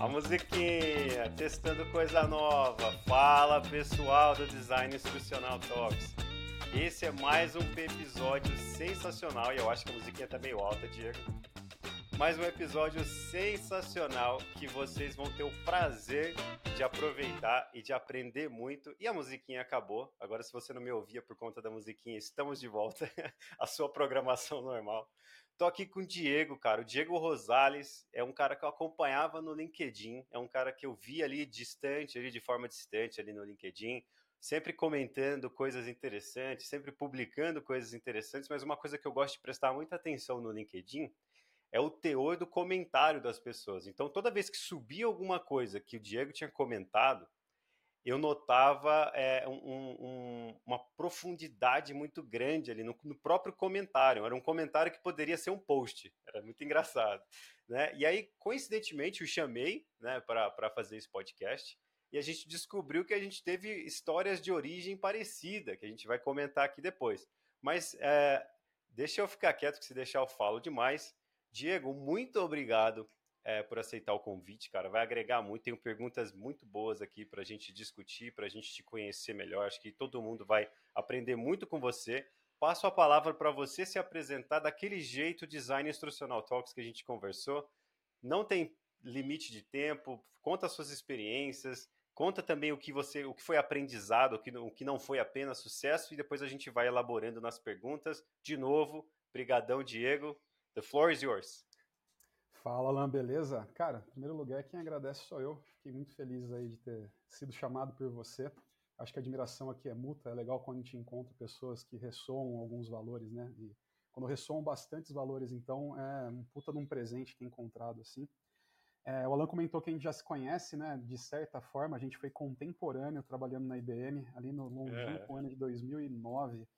A musiquinha, testando coisa nova. Fala pessoal do Design Instrucional Talks. Esse é mais um episódio sensacional e eu acho que a musiquinha tá meio alta, Diego. Mais um episódio sensacional que vocês vão ter o prazer de aproveitar e de aprender muito. E a musiquinha acabou. Agora, se você não me ouvia por conta da musiquinha, estamos de volta à sua programação normal. Tô aqui com o Diego, cara. O Diego Rosales é um cara que eu acompanhava no LinkedIn, é um cara que eu vi ali distante, ali de forma distante ali no LinkedIn, sempre comentando coisas interessantes, sempre publicando coisas interessantes, mas uma coisa que eu gosto de prestar muita atenção no LinkedIn é o teor do comentário das pessoas. Então, toda vez que subia alguma coisa que o Diego tinha comentado, eu notava é, um, um, uma profundidade muito grande ali no, no, próprio comentário. Era um comentário que poderia ser um post. Era muito engraçado. Né? E aí, coincidentemente, eu chamei né, para fazer esse podcast e a gente descobriu que a gente teve histórias de origem parecida, que a gente vai comentar aqui depois. Mas é, deixa eu ficar quieto, que se deixar eu falo demais. Diego, muito obrigado é, por aceitar o convite, cara. Vai agregar muito. Tenho perguntas muito boas aqui para a gente discutir, para a gente te conhecer melhor. Acho que todo mundo vai aprender muito com você. Passo a palavra para você se apresentar daquele jeito Design Instrucional Talks que a gente conversou. Não tem limite de tempo. Conta suas experiências. Conta também o que você, o que foi aprendizado, o que, o que não foi apenas sucesso, e depois a gente vai elaborando nas perguntas. De novo, brigadão, Diego. The floor is yours. Fala, Alan, beleza? Cara, em primeiro lugar, quem agradece sou eu. Fiquei muito feliz aí de ter sido chamado por você. Acho que a admiração aqui é mútua. É legal quando a gente encontra pessoas que ressoam alguns valores, né? E quando ressoam bastantes valores, então é um puta de um presente ter encontrado assim. É, o Alan comentou que a gente já se conhece, né? De certa forma, a gente foi contemporâneo trabalhando na IBM ali no longínquo é. ano de 2009.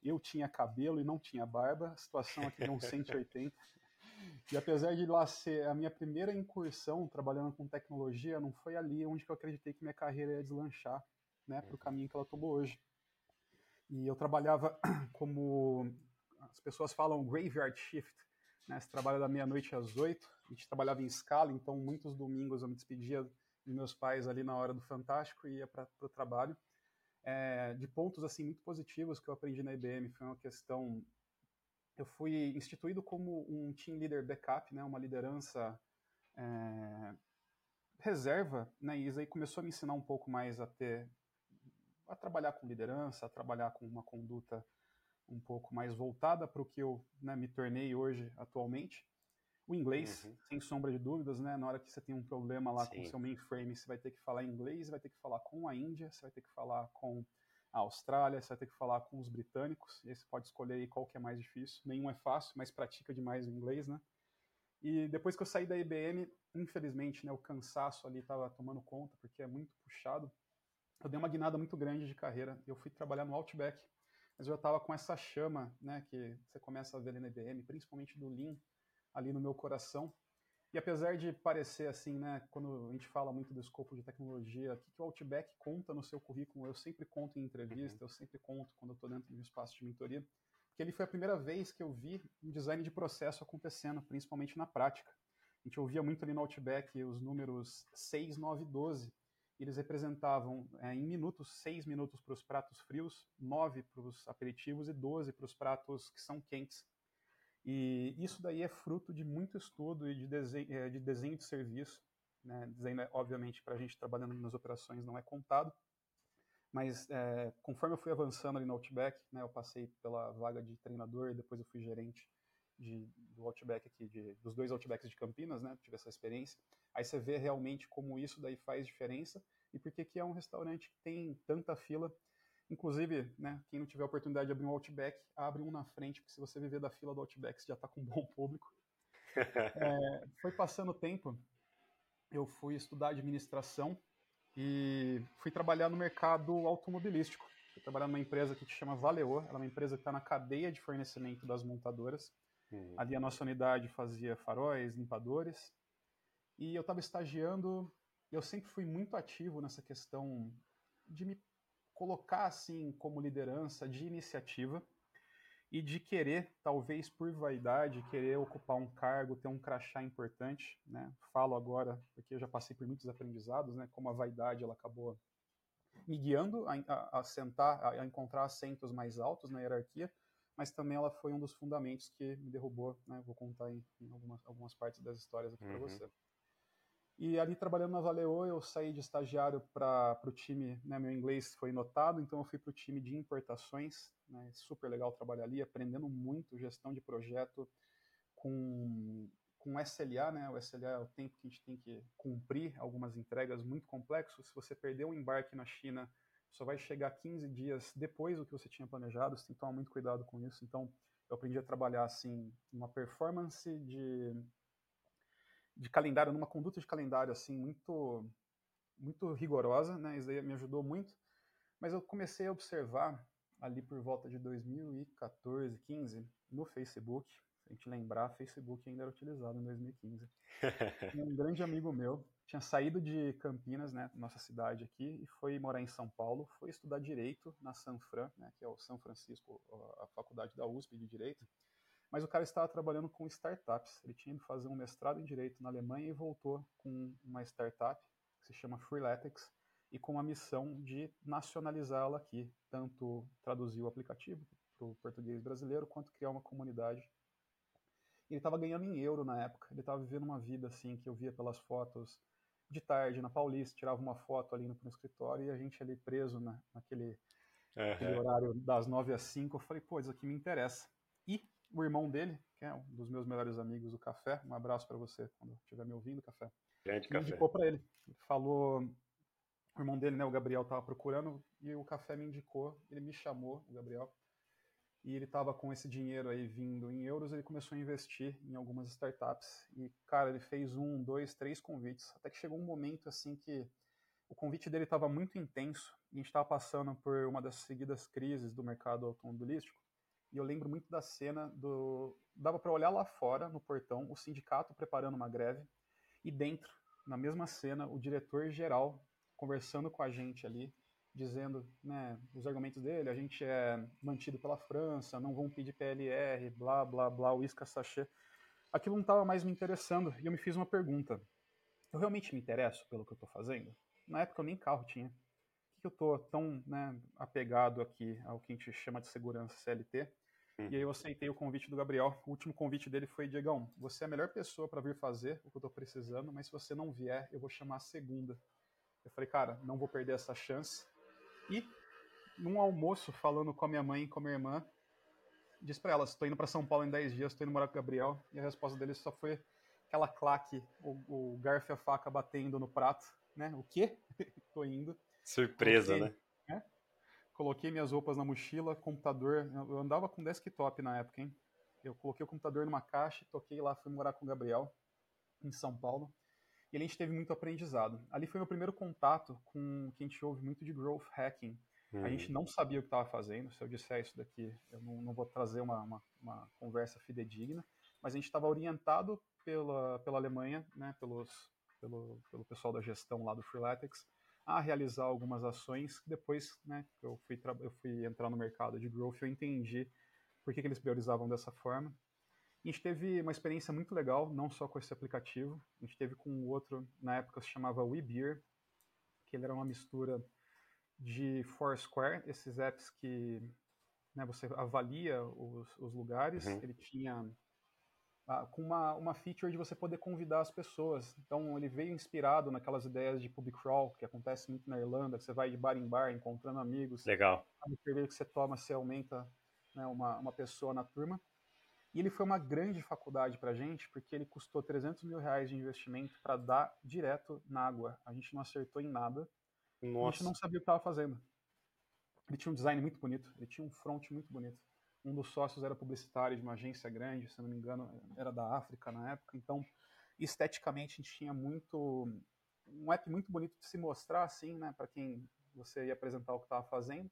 Eu tinha cabelo e não tinha barba, a situação aqui é um 180. E apesar de lá ser a minha primeira incursão trabalhando com tecnologia, não foi ali onde eu acreditei que minha carreira ia deslanchar, né, para o caminho que ela tomou hoje. E eu trabalhava como as pessoas falam graveyard shift, né, você trabalha da meia-noite às oito, a gente trabalhava em escala, então muitos domingos eu me despedia dos meus pais ali na hora do Fantástico e ia para o trabalho. É, de pontos assim muito positivos que eu aprendi na IBM foi uma questão eu fui instituído como um team leader backup, né, uma liderança é, reserva, né, e isso aí começou a me ensinar um pouco mais a ter, a trabalhar com liderança, a trabalhar com uma conduta um pouco mais voltada para o que eu né, me tornei hoje, atualmente. O inglês, uhum. sem sombra de dúvidas, né? Na hora que você tem um problema lá Sim. com o seu mainframe, você vai ter que falar inglês, vai ter que falar com a Índia, você vai ter que falar com a Austrália, você vai ter que falar com os britânicos, e aí você pode escolher aí qual que é mais difícil. Nenhum é fácil, mas pratica demais o inglês, né? E depois que eu saí da IBM, infelizmente, né, o cansaço ali estava tomando conta, porque é muito puxado. Eu dei uma guinada muito grande de carreira. Eu fui trabalhar no Outback, mas eu estava com essa chama, né, que você começa a ver ali na IBM, principalmente do Lean, ali no meu coração. E apesar de parecer assim, né, quando a gente fala muito do escopo de tecnologia, o que, que o Outback conta no seu currículo? Eu sempre conto em entrevista, eu sempre conto quando eu estou dentro de um espaço de mentoria, porque ali foi a primeira vez que eu vi um design de processo acontecendo, principalmente na prática. A gente ouvia muito ali no Outback os números 6, 9 12. Eles representavam é, em minutos, 6 minutos para os pratos frios, 9 para os aperitivos e 12 para os pratos que são quentes. E isso daí é fruto de muito estudo e de desenho eh, de, desenho de serviço. Né? Desenho, obviamente, para a gente trabalhando nas operações não é contado, mas é, conforme eu fui avançando ali no Outback, né, eu passei pela vaga de treinador e depois eu fui gerente de, do Outback aqui, de, dos dois Outbacks de Campinas, né, tive essa experiência. Aí você vê realmente como isso daí faz diferença e por que é um restaurante que tem tanta fila Inclusive, né, quem não tiver a oportunidade de abrir um Outback, abre um na frente, porque se você viver da fila do Outback, você já está com um bom público. é, foi passando o tempo, eu fui estudar administração e fui trabalhar no mercado automobilístico. Fui trabalhar numa empresa que se chama Valeo, ela é uma empresa que está na cadeia de fornecimento das montadoras. Uhum. Ali a nossa unidade fazia faróis, limpadores. E eu estava estagiando, eu sempre fui muito ativo nessa questão de me colocar assim como liderança de iniciativa. e de querer, talvez por vaidade, querer ocupar um cargo, ter um crachá importante, né? Falo agora porque eu já passei por muitos aprendizados, né? Como a vaidade ela acabou me guiando a, a, a sentar, a, a, encontrar assentos mais altos na hierarquia, mas também ela foi um dos fundamentos que me derrubou, né? Vou contar em, em algumas, algumas partes das histórias aqui uhum. para você. E ali trabalhando na Valeo, eu saí de estagiário para o time, né, meu inglês foi notado, então eu fui para o time de importações, né, super legal trabalhar ali, aprendendo muito gestão de projeto com, com SLA, né, o SLA é o tempo que a gente tem que cumprir algumas entregas muito complexos. Se você perder um embarque na China, só vai chegar 15 dias depois do que você tinha planejado, você tem que tomar muito cuidado com isso. Então, eu aprendi a trabalhar assim, uma performance de de calendário, numa conduta de calendário assim muito muito rigorosa, né? Isso aí me ajudou muito. Mas eu comecei a observar ali por volta de 2014, 15, no Facebook, se a gente lembrar, Facebook ainda era utilizado em 2015. um grande amigo meu tinha saído de Campinas, né, nossa cidade aqui, e foi morar em São Paulo, foi estudar direito na Sanfran, né, que é o São Francisco, a faculdade da USP de direito. Mas o cara estava trabalhando com startups. Ele tinha ido fazer um mestrado em direito na Alemanha e voltou com uma startup que se chama Freeletics e com a missão de nacionalizá-la aqui, tanto traduzir o aplicativo para o português brasileiro, quanto criar uma comunidade. Ele estava ganhando em euro na época. Ele estava vivendo uma vida assim que eu via pelas fotos de tarde na Paulista, tirava uma foto ali no, no escritório e a gente ali preso na, naquele, uhum. naquele horário das nove às cinco. Eu falei, pô, isso aqui me interessa. E o irmão dele, que é um dos meus melhores amigos do Café, um abraço para você quando estiver me ouvindo, Café. Grande me indicou para ele. Ele falou, o irmão dele, né, o Gabriel, estava procurando e o Café me indicou, ele me chamou, o Gabriel, e ele estava com esse dinheiro aí vindo em euros, ele começou a investir em algumas startups. E, cara, ele fez um, dois, três convites, até que chegou um momento assim que o convite dele estava muito intenso. E a gente estava passando por uma das seguidas crises do mercado automobilístico e eu lembro muito da cena do. Dava para olhar lá fora, no portão, o sindicato preparando uma greve, e dentro, na mesma cena, o diretor-geral conversando com a gente ali, dizendo né, os argumentos dele: a gente é mantido pela França, não vão pedir PLR, blá, blá, blá, o isca sachê. Aquilo não estava mais me interessando, e eu me fiz uma pergunta: eu realmente me interesso pelo que eu estou fazendo? Na época eu nem carro tinha que eu estou tão né, apegado aqui ao que a gente chama de segurança CLT Hum. E aí eu aceitei o convite do Gabriel. O último convite dele foi: Diegão, você é a melhor pessoa para vir fazer o que eu estou precisando, mas se você não vier, eu vou chamar a segunda. Eu falei, cara, não vou perder essa chance. E num almoço, falando com a minha mãe e com a minha irmã, disse para elas: estou indo para São Paulo em 10 dias, estou indo morar com o Gabriel. E a resposta dele só foi aquela claque, o, o garfo e a faca batendo no prato, né? O quê? tô indo. Surpresa, né? Coloquei minhas roupas na mochila, computador. Eu andava com desktop na época, hein? Eu coloquei o computador numa caixa, toquei lá, fui morar com o Gabriel, em São Paulo. E ali a gente teve muito aprendizado. Ali foi meu primeiro contato com o que a gente ouve muito de growth hacking. Hum. A gente hum. não sabia o que estava fazendo. Se eu disser isso daqui, eu não, não vou trazer uma, uma, uma, conversa fidedigna. Mas a gente estava orientado pela, pela Alemanha, né, pelos, pelo, pelo pessoal da gestão lá do Freeletics, a realizar algumas ações. Depois, né, eu fui, eu fui entrar no mercado de growth, eu entendi por que, que eles priorizavam dessa forma. a gente teve uma experiência muito legal, não só com esse aplicativo, a gente teve com outro, na época se chamava WeBeer, que ele era uma mistura de Foursquare, esses apps que né, você avalia os, os lugares, uhum. ele tinha ah, com uma, uma feature de você poder convidar as pessoas. Então ele veio inspirado naquelas ideias de pub crawl, que acontece muito na Irlanda, que você vai de bar em bar encontrando amigos. Legal. Cada cerveja que você toma, você aumenta né, uma, uma pessoa na turma. E ele foi uma grande faculdade para a gente, porque ele custou 300 mil reais de investimento para dar direto na água. A gente não acertou em nada. Nossa. A gente não sabia o que estava fazendo. Ele tinha um design muito bonito, ele tinha um front muito bonito um dos sócios era publicitário de uma agência grande, se não me engano, era da África na época. Então, esteticamente, a gente tinha muito um app muito bonito de se mostrar, assim, né, para quem você ia apresentar o que estava fazendo,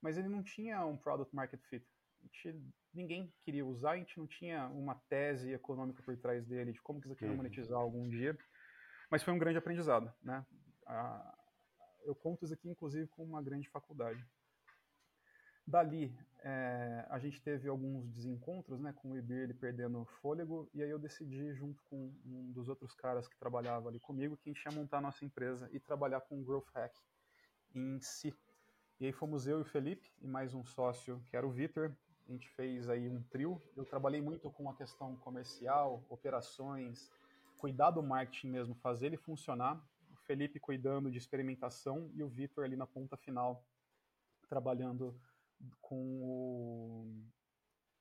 mas ele não tinha um product market fit. Gente, ninguém queria usar, a gente não tinha uma tese econômica por trás dele de como que isso aqui ia uhum. monetizar algum dia, mas foi um grande aprendizado, né? eu conto isso aqui, inclusive, com uma grande faculdade. Dali, é, a gente teve alguns desencontros, né, com o Ibir ele perdendo fôlego, e aí eu decidi, junto com um dos outros caras que trabalhava ali comigo, que a gente ia montar a nossa empresa e trabalhar com o Growth Hack em si. E aí fomos eu e o Felipe, e mais um sócio, que era o Vitor, a gente fez aí um trio. Eu trabalhei muito com a questão comercial, operações, cuidar do marketing mesmo, fazer ele funcionar. O Felipe cuidando de experimentação e o Vitor ali na ponta final, trabalhando com o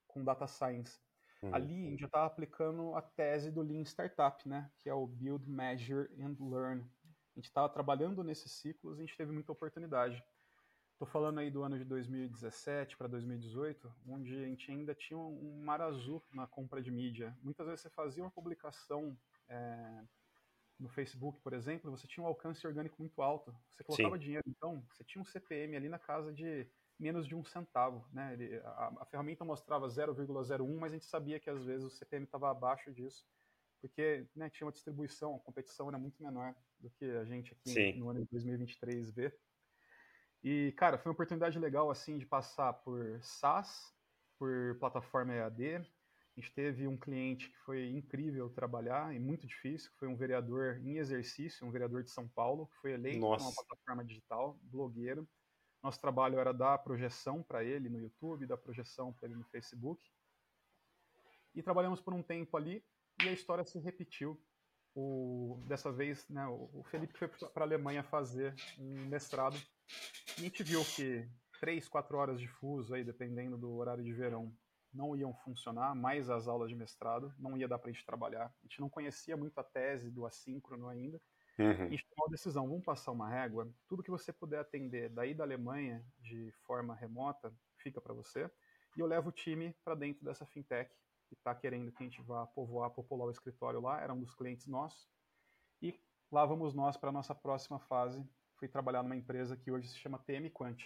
com data science. Uhum. Ali a gente já estava aplicando a tese do Lean Startup, né, que é o Build, Measure and Learn. A gente estava trabalhando nesses ciclos e a gente teve muita oportunidade. Estou falando aí do ano de 2017 para 2018, onde a gente ainda tinha um mar azul na compra de mídia. Muitas vezes você fazia uma publicação é, no Facebook, por exemplo, você tinha um alcance orgânico muito alto. Você colocava Sim. dinheiro, então, você tinha um CPM ali na casa de menos de um centavo. Né? Ele, a, a, ferramenta mostrava 0,01, mas a gente sabia que às vezes o CPM estava abaixo disso, porque né, tinha uma distribuição, a competição era muito menor do que a gente aqui Sim. no ano de 2023 vê. E, cara, foi uma oportunidade legal, assim, de passar por SaaS, por plataforma EAD. A gente teve um cliente que foi incrível trabalhar e muito difícil, que foi um vereador em exercício, um vereador de São Paulo, que foi eleito Nossa. uma plataforma digital, blogueiro. Nosso trabalho era dar projeção para ele no YouTube, dar projeção para ele no Facebook. E trabalhamos por um tempo ali e a história se repetiu. O, dessa vez, né, o Felipe foi para a Alemanha fazer um mestrado e a gente viu que três, quatro horas de fuso aí, dependendo do horário de verão, não iam funcionar, mais as aulas de mestrado, não ia dar para a gente trabalhar. A gente não conhecia muito a tese do assíncrono ainda. Uhum. A gente tomou a decisão, vamos passar uma régua, tudo que você puder atender daí da Alemanha de forma remota, fica para você, e eu levo o time para dentro dessa fintech que está querendo que a gente vá povoar, popular o escritório lá, era um dos clientes nossos, e lá vamos nós para a nossa próxima fase, fui trabalhar numa empresa que hoje se chama TM Quant.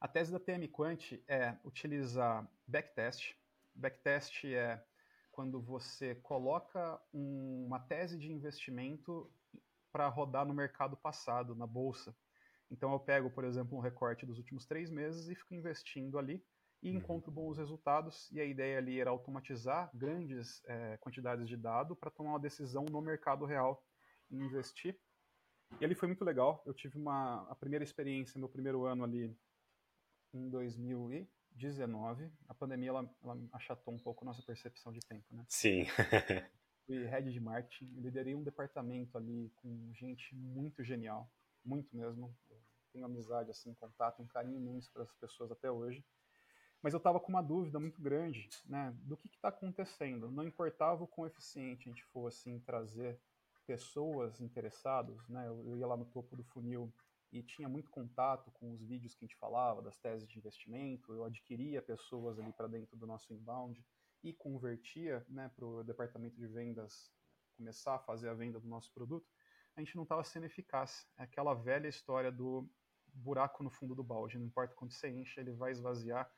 A tese da TM Quant é utilizar backtest. Backtest é quando você coloca um, uma tese de investimento para rodar no mercado passado, na bolsa. Então eu pego, por exemplo, um recorte dos últimos três meses e fico investindo ali e uhum. encontro bons resultados. E a ideia ali era automatizar grandes é, quantidades de dado para tomar uma decisão no mercado real e investir. E ali foi muito legal. Eu tive uma a primeira experiência, meu primeiro ano ali em 2000 e 19, a pandemia ela, ela achatou um pouco a nossa percepção de tempo, né? Sim. Fui head de marketing, liderei um departamento ali com gente muito genial, muito mesmo. Eu tenho amizade, assim, contato, um carinho imenso para as pessoas até hoje. Mas eu estava com uma dúvida muito grande, né, do que está acontecendo. Não importava o quão eficiente a gente fosse em trazer pessoas interessadas, né, eu ia lá no topo do funil e tinha muito contato com os vídeos que a gente falava, das teses de investimento, eu adquiria pessoas ali para dentro do nosso inbound e convertia né, para o departamento de vendas começar a fazer a venda do nosso produto, a gente não estava sendo eficaz. É aquela velha história do buraco no fundo do balde, não importa quanto você enche, ele vai esvaziar,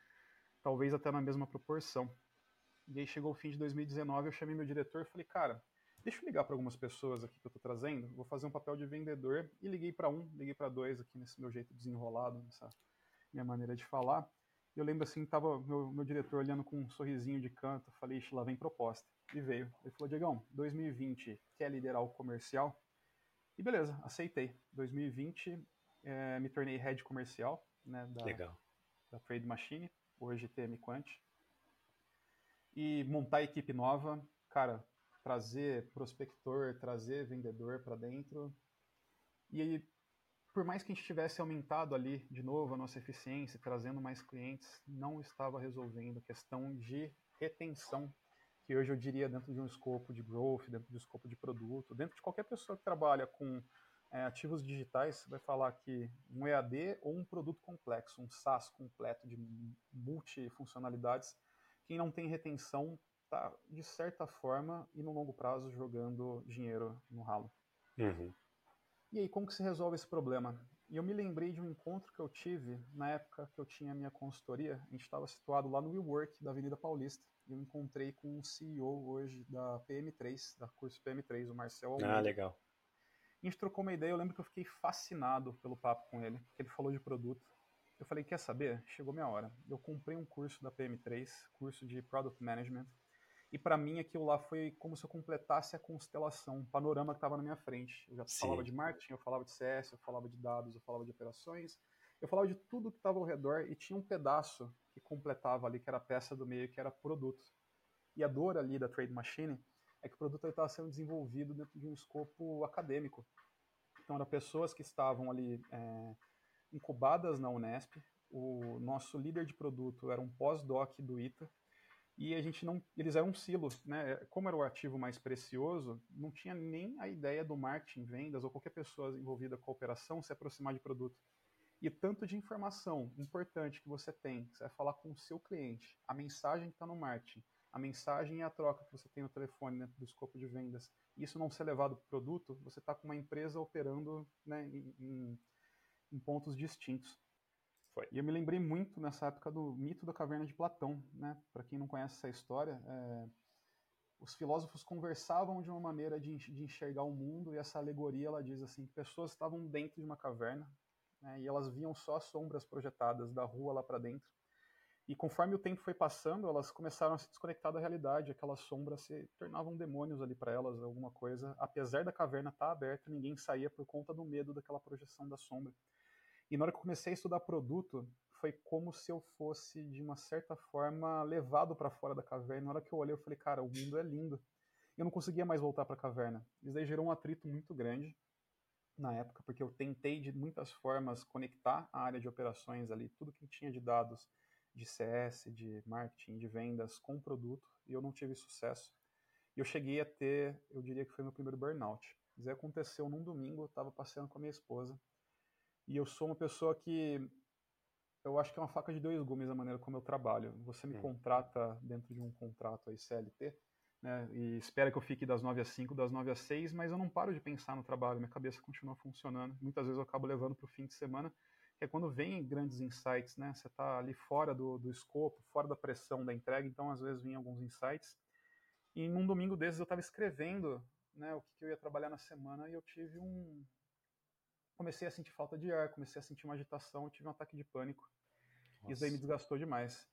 talvez até na mesma proporção. E aí chegou o fim de 2019, eu chamei meu diretor e falei, cara, Deixa eu ligar para algumas pessoas aqui que eu estou trazendo. Vou fazer um papel de vendedor e liguei para um, liguei para dois aqui nesse meu jeito desenrolado, nessa minha maneira de falar. Eu lembro assim, tava meu, meu diretor olhando com um sorrisinho de canto. Falei, lá vem proposta. E veio. Ele falou, Diegão, 2020 quer liderar o comercial? E beleza, aceitei. 2020 é, me tornei head comercial né, da, Legal. da Trade Machine, hoje TM Quant. E montar a equipe nova, cara, trazer prospector, trazer vendedor para dentro. E por mais que a gente tivesse aumentado ali de novo a nossa eficiência, trazendo mais clientes, não estava resolvendo a questão de retenção, que hoje eu diria dentro de um escopo de growth, dentro de um escopo de produto, dentro de qualquer pessoa que trabalha com é, ativos digitais, vai falar que um EAD ou um produto complexo, um SaaS completo de multifuncionalidades, quem não tem retenção tá, de certa forma, e no longo prazo, jogando dinheiro no ralo. Uhum. E aí, como que se resolve esse problema? E eu me lembrei de um encontro que eu tive na época que eu tinha minha consultoria. A gente estava situado lá no WeWork da Avenida Paulista. E eu encontrei com o CEO hoje da PM3, da curso PM3, o Marcel Almeida. Ah, legal. A gente trocou uma ideia. Eu lembro que eu fiquei fascinado pelo papo com ele, porque ele falou de produto. eu falei, quer saber? Chegou minha hora. Eu comprei um curso da PM3, curso de Product Management, e para mim aquilo lá foi como se eu completasse a constelação, o panorama que estava na minha frente. Eu já Sim. falava de marketing, eu falava de CS, eu falava de dados, eu falava de operações, eu falava de tudo que estava ao redor e tinha um pedaço que completava ali, que era a peça do meio, que era produto. E a dor ali da Trade Machine é que o produto estava sendo desenvolvido dentro de um escopo acadêmico. Então, eram pessoas que estavam ali é, incubadas na Unesp. O nosso líder de produto era um pós-doc do ITA. E a gente não, eles eram um silo, né? Como era o ativo mais precioso, não tinha nem a ideia do marketing, vendas ou qualquer pessoa envolvida com a operação se aproximar de produto. E tanto de informação importante que você tem, que você vai falar com o seu cliente, a mensagem que está no marketing, a mensagem e a troca que você tem no telefone dentro do escopo de vendas, isso não ser levado para o produto, você está com uma empresa operando né, em, em, em, pontos distintos. Foi. E eu me lembrei muito nessa época do mito da caverna de Platão. Né? Para quem não conhece essa história, é, os filósofos conversavam de uma maneira de, enxergar o mundo e essa alegoria ela diz assim que pessoas estavam dentro de uma caverna né, e elas viam só sombras projetadas da rua lá para dentro e conforme o tempo foi passando, elas começaram a se desconectar da realidade, aquelas sombras se tornavam demônios ali para elas, alguma coisa. Apesar da caverna estar tá aberta, ninguém saía por conta do medo daquela projeção da sombra. E na hora que eu comecei a estudar produto, foi como se eu fosse, de uma certa forma, levado para fora da caverna. Na hora que eu olhei, eu falei, cara, o mundo é lindo. E eu não conseguia mais voltar para a caverna. Isso daí gerou um atrito muito grande na época, porque eu tentei de muitas formas conectar a área de operações ali, tudo que tinha de dados de CS, de marketing, de vendas com produto e eu não tive sucesso. E eu cheguei a ter, eu diria que foi meu primeiro burnout. Isso aconteceu num domingo, eu estava passeando com a minha esposa e eu sou uma pessoa que eu acho que é uma faca de dois gumes a maneira como eu trabalho. Você me contrata dentro de um contrato aí CLT, né, e espera que eu fique das 9 às 5, das 9 às 6, mas eu não paro de pensar no trabalho, minha cabeça continua funcionando. Muitas vezes eu acabo levando para o fim de semana que é quando vem grandes insights, né? Você está ali fora do, do escopo, fora da pressão da entrega, então às vezes vem alguns insights. E num domingo desses eu estava escrevendo né, o que, que eu ia trabalhar na semana e eu tive um. Comecei a sentir falta de ar, comecei a sentir uma agitação, tive um ataque de pânico. Nossa. Isso aí me desgastou demais.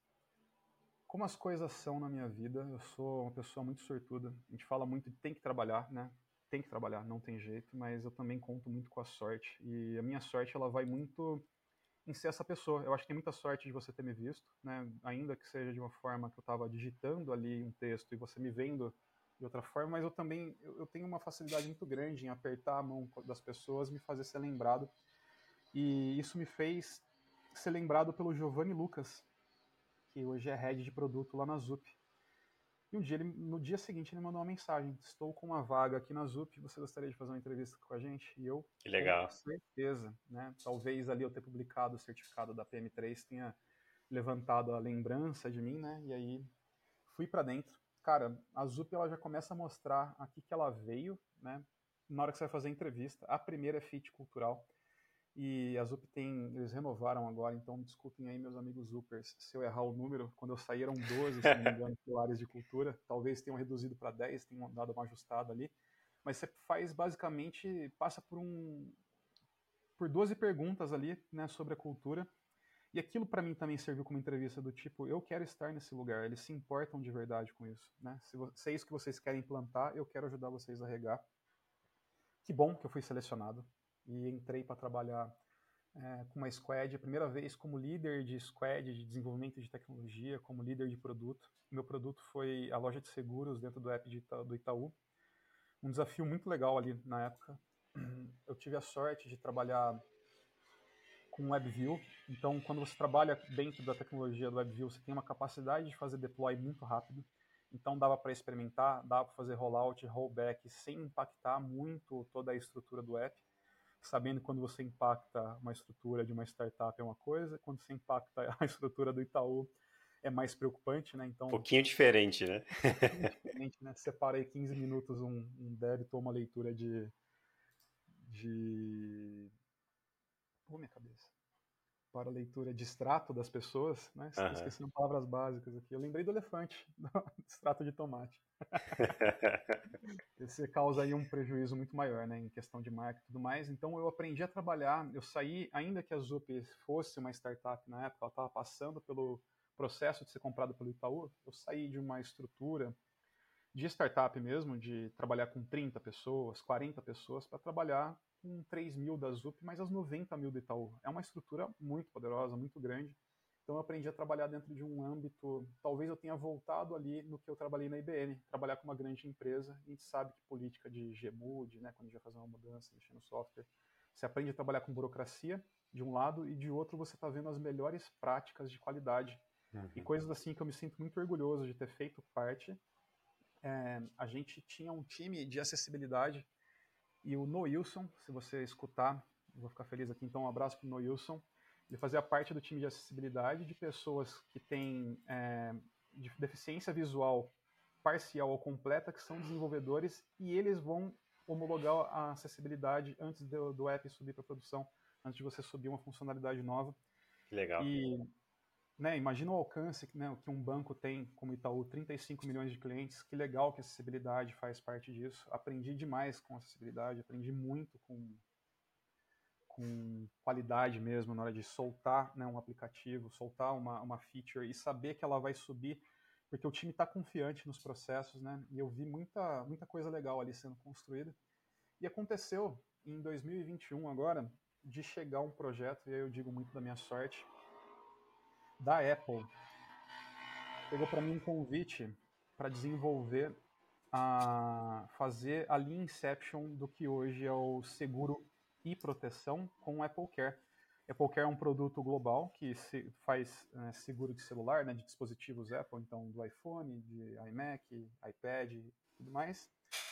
Como as coisas são na minha vida, eu sou uma pessoa muito sortuda. A gente fala muito de tem que trabalhar, né? Tem que trabalhar, não tem jeito, mas eu também conto muito com a sorte. E a minha sorte, ela vai muito em ser essa pessoa. Eu acho que tem muita sorte de você ter me visto, né? Ainda que seja de uma forma que eu estava digitando ali um texto e você me vendo de outra forma, mas eu também eu, eu, tenho uma facilidade muito grande em apertar a mão das pessoas, me fazer ser lembrado. E isso me fez ser lembrado pelo Giovanni Lucas, que hoje é head de produto lá na Zup. E um dia ele, no dia seguinte ele mandou uma mensagem: Estou com uma vaga aqui na ZUP, você gostaria de fazer uma entrevista com a gente? E eu, que legal. com certeza, né? Talvez ali eu ter publicado o certificado da PM3 tenha levantado a lembrança de mim, né? E aí fui para dentro. Cara, a ZUP ela já começa a mostrar aqui que ela veio, né? Na hora que você vai fazer a entrevista, a primeira é fit cultural. E a Zup tem, eles renovaram agora, então desculpem aí meus amigos Zupers se eu errar o número. Quando eu saí eram 12, se não me engano, pilares de cultura. Talvez tenham reduzido para 10, tenham dado uma ajustada ali. Mas você faz basicamente, passa por um por 12 perguntas ali, né, sobre a cultura. E aquilo para mim também serviu como entrevista do tipo, eu quero estar nesse lugar, eles se importam de verdade com isso, né? Se, se é isso que vocês querem implantar, eu quero ajudar vocês a regar. Que bom que eu fui selecionado, e entrei para trabalhar é, com uma squad, a primeira vez como líder de squad de desenvolvimento de tecnologia, como líder de produto. Meu produto foi a loja de seguros dentro do app Ita do Itaú. Um desafio muito legal ali na época. Eu tive a sorte de trabalhar com WebView. Então, quando você trabalha dentro da tecnologia do WebView, você tem uma capacidade de fazer deploy muito rápido. Então, dava para experimentar, dava para fazer rollout, rollback sem impactar muito toda a estrutura do app sabendo quando você impacta uma estrutura de uma startup é uma coisa, quando você impacta a estrutura do Itaú é mais preocupante, né? Então, um pouquinho diferente, né? Um diferente, né? Separei 15 minutos um, um débito ou uma leitura de... de... Minha cabeça. para a leitura de extrato das pessoas, né? Estou uhum. esquecendo palavras básicas aqui. Eu lembrei do elefante, do extrato de tomate. Esse causa aí um prejuízo muito maior, né, em questão de marca e tudo mais. Então eu aprendi a trabalhar, eu saí, ainda que a Zup fosse uma startup na época, ela estava passando pelo processo de ser comprada pelo Itaú, eu saí de uma estrutura de startup mesmo, de trabalhar com 30 pessoas, 40 pessoas, para trabalhar com 3 mil da ZUP, mais as 90 mil do Itaú. É uma estrutura muito poderosa, muito grande. Então eu aprendi a trabalhar dentro de um âmbito, talvez eu tenha voltado ali no que eu trabalhei na IBM, trabalhar com uma grande empresa. A gente sabe que política de GMUD, né, quando a gente vai fazer uma mudança, mexer no software, você aprende a trabalhar com burocracia de um lado e de outro você está vendo as melhores práticas de qualidade uhum. e coisas assim que eu me sinto muito orgulhoso de ter feito parte. É, a gente tinha um time de acessibilidade e o Noilson, se você escutar, vou ficar feliz aqui, então um abraço para o Noilson. Ele fazia parte do time de acessibilidade de pessoas que têm é, de deficiência visual parcial ou completa, que são desenvolvedores, e eles vão homologar a acessibilidade antes do, do app subir para produção, antes de você subir uma funcionalidade nova. Legal. E né, imagina o alcance né, que um banco tem, como Itaú, 35 milhões de clientes. Que legal que a acessibilidade faz parte disso. Aprendi demais com acessibilidade, aprendi muito com, com qualidade mesmo na hora de soltar né, um aplicativo, soltar uma, uma feature e saber que ela vai subir, porque o time está confiante nos processos, né? E eu vi muita, muita coisa legal ali sendo construída. E aconteceu em 2021 agora de chegar um projeto, e aí eu digo muito da minha sorte, da Apple pegou para mim um convite para desenvolver a fazer a linha Inception do que hoje é o seguro e proteção com o Apple Care. Apple Care é um produto global que se faz é, seguro de celular, né, de dispositivos Apple, então do iPhone, de iMac, iPad e tudo mais.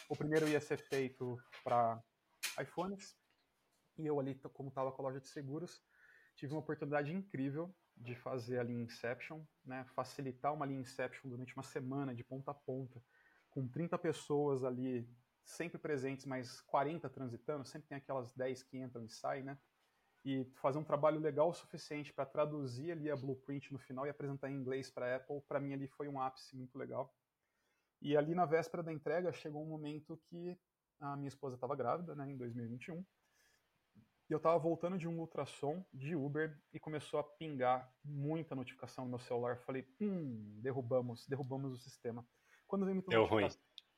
O primeiro ia ser feito para iPhones e eu ali, como estava com a loja de seguros, tive uma oportunidade incrível de fazer a linha Inception, né, facilitar uma linha Inception durante uma semana, de ponta a ponta, com 30 pessoas ali sempre presentes, mas 40 transitando, sempre tem aquelas 10 que entram e saem, né? E fazer um trabalho legal o suficiente para traduzir ali a blueprint no final e apresentar em inglês para a Apple, para mim ali foi um ápice muito legal. E ali na véspera da entrega chegou um momento que a minha esposa estava grávida, né, em 2021, e eu estava voltando de um ultrassom de Uber e começou a pingar muita notificação no meu celular. Falei, hum, derrubamos, derrubamos o sistema. Quando vem muita Deu ruim.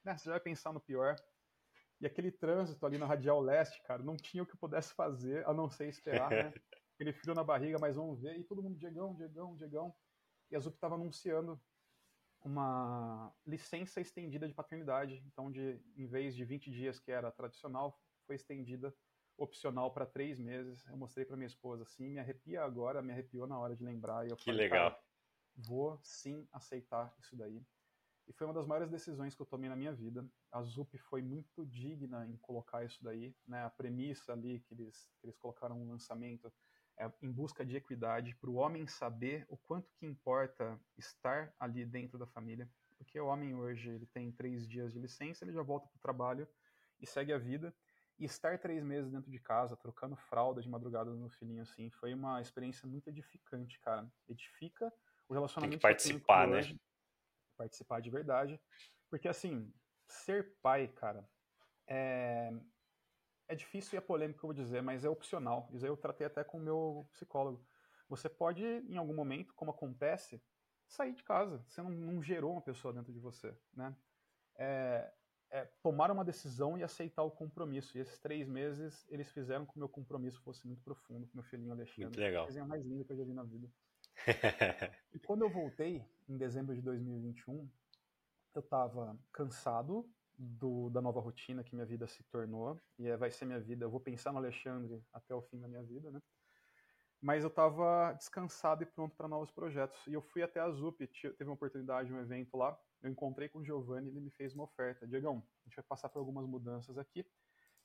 Né, você já vai pensar no pior. E aquele trânsito ali na Radial Leste, cara, não tinha o que eu pudesse fazer a não ser esperar, né? Aquele frio na barriga, mas vamos ver. E todo mundo, Diegão, Diegão, Diegão. E a Zup estava anunciando uma licença estendida de paternidade. Então, de, em vez de 20 dias, que era tradicional, foi estendida opcional para três meses. Eu mostrei para minha esposa assim, me arrepia agora, me arrepiou na hora de lembrar. E eu que falei, legal. vou sim aceitar isso daí. E foi uma das maiores decisões que eu tomei na minha vida. A ZUP foi muito digna em colocar isso daí. Né? A premissa ali que eles, que eles colocaram no lançamento é em busca de equidade, para o homem saber o quanto que importa estar ali dentro da família. Porque o homem hoje ele tem três dias de licença, ele já volta para o trabalho e segue a vida. E estar três meses dentro de casa, trocando fralda de madrugada no filhinho, assim, foi uma experiência muito edificante, cara. Edifica o relacionamento. Tem que participar, que né? Participar de verdade. Porque, assim, ser pai, cara, é, é difícil e é polêmico, eu vou dizer, mas é opcional. Isso aí eu tratei até com o meu psicólogo. Você pode, em algum momento, como acontece, sair de casa. Você não, não gerou uma pessoa dentro de você, né? É, é, tomar uma decisão e aceitar o compromisso. E esses três meses, eles fizeram com que o meu compromisso fosse muito profundo com meu filhinho Alexandre. Muito legal. A coisa mais linda que eu já vi na vida. e quando eu voltei, em dezembro de 2021, eu estava cansado do, da nova rotina que minha vida se tornou. E é, vai ser minha vida, eu vou pensar no Alexandre até o fim da minha vida, né? Mas eu estava descansado e pronto para novos projetos. E eu fui até a ZUP, teve uma oportunidade, um evento lá, eu encontrei com o Giovanni e ele me fez uma oferta. Diegão, a gente vai passar por algumas mudanças aqui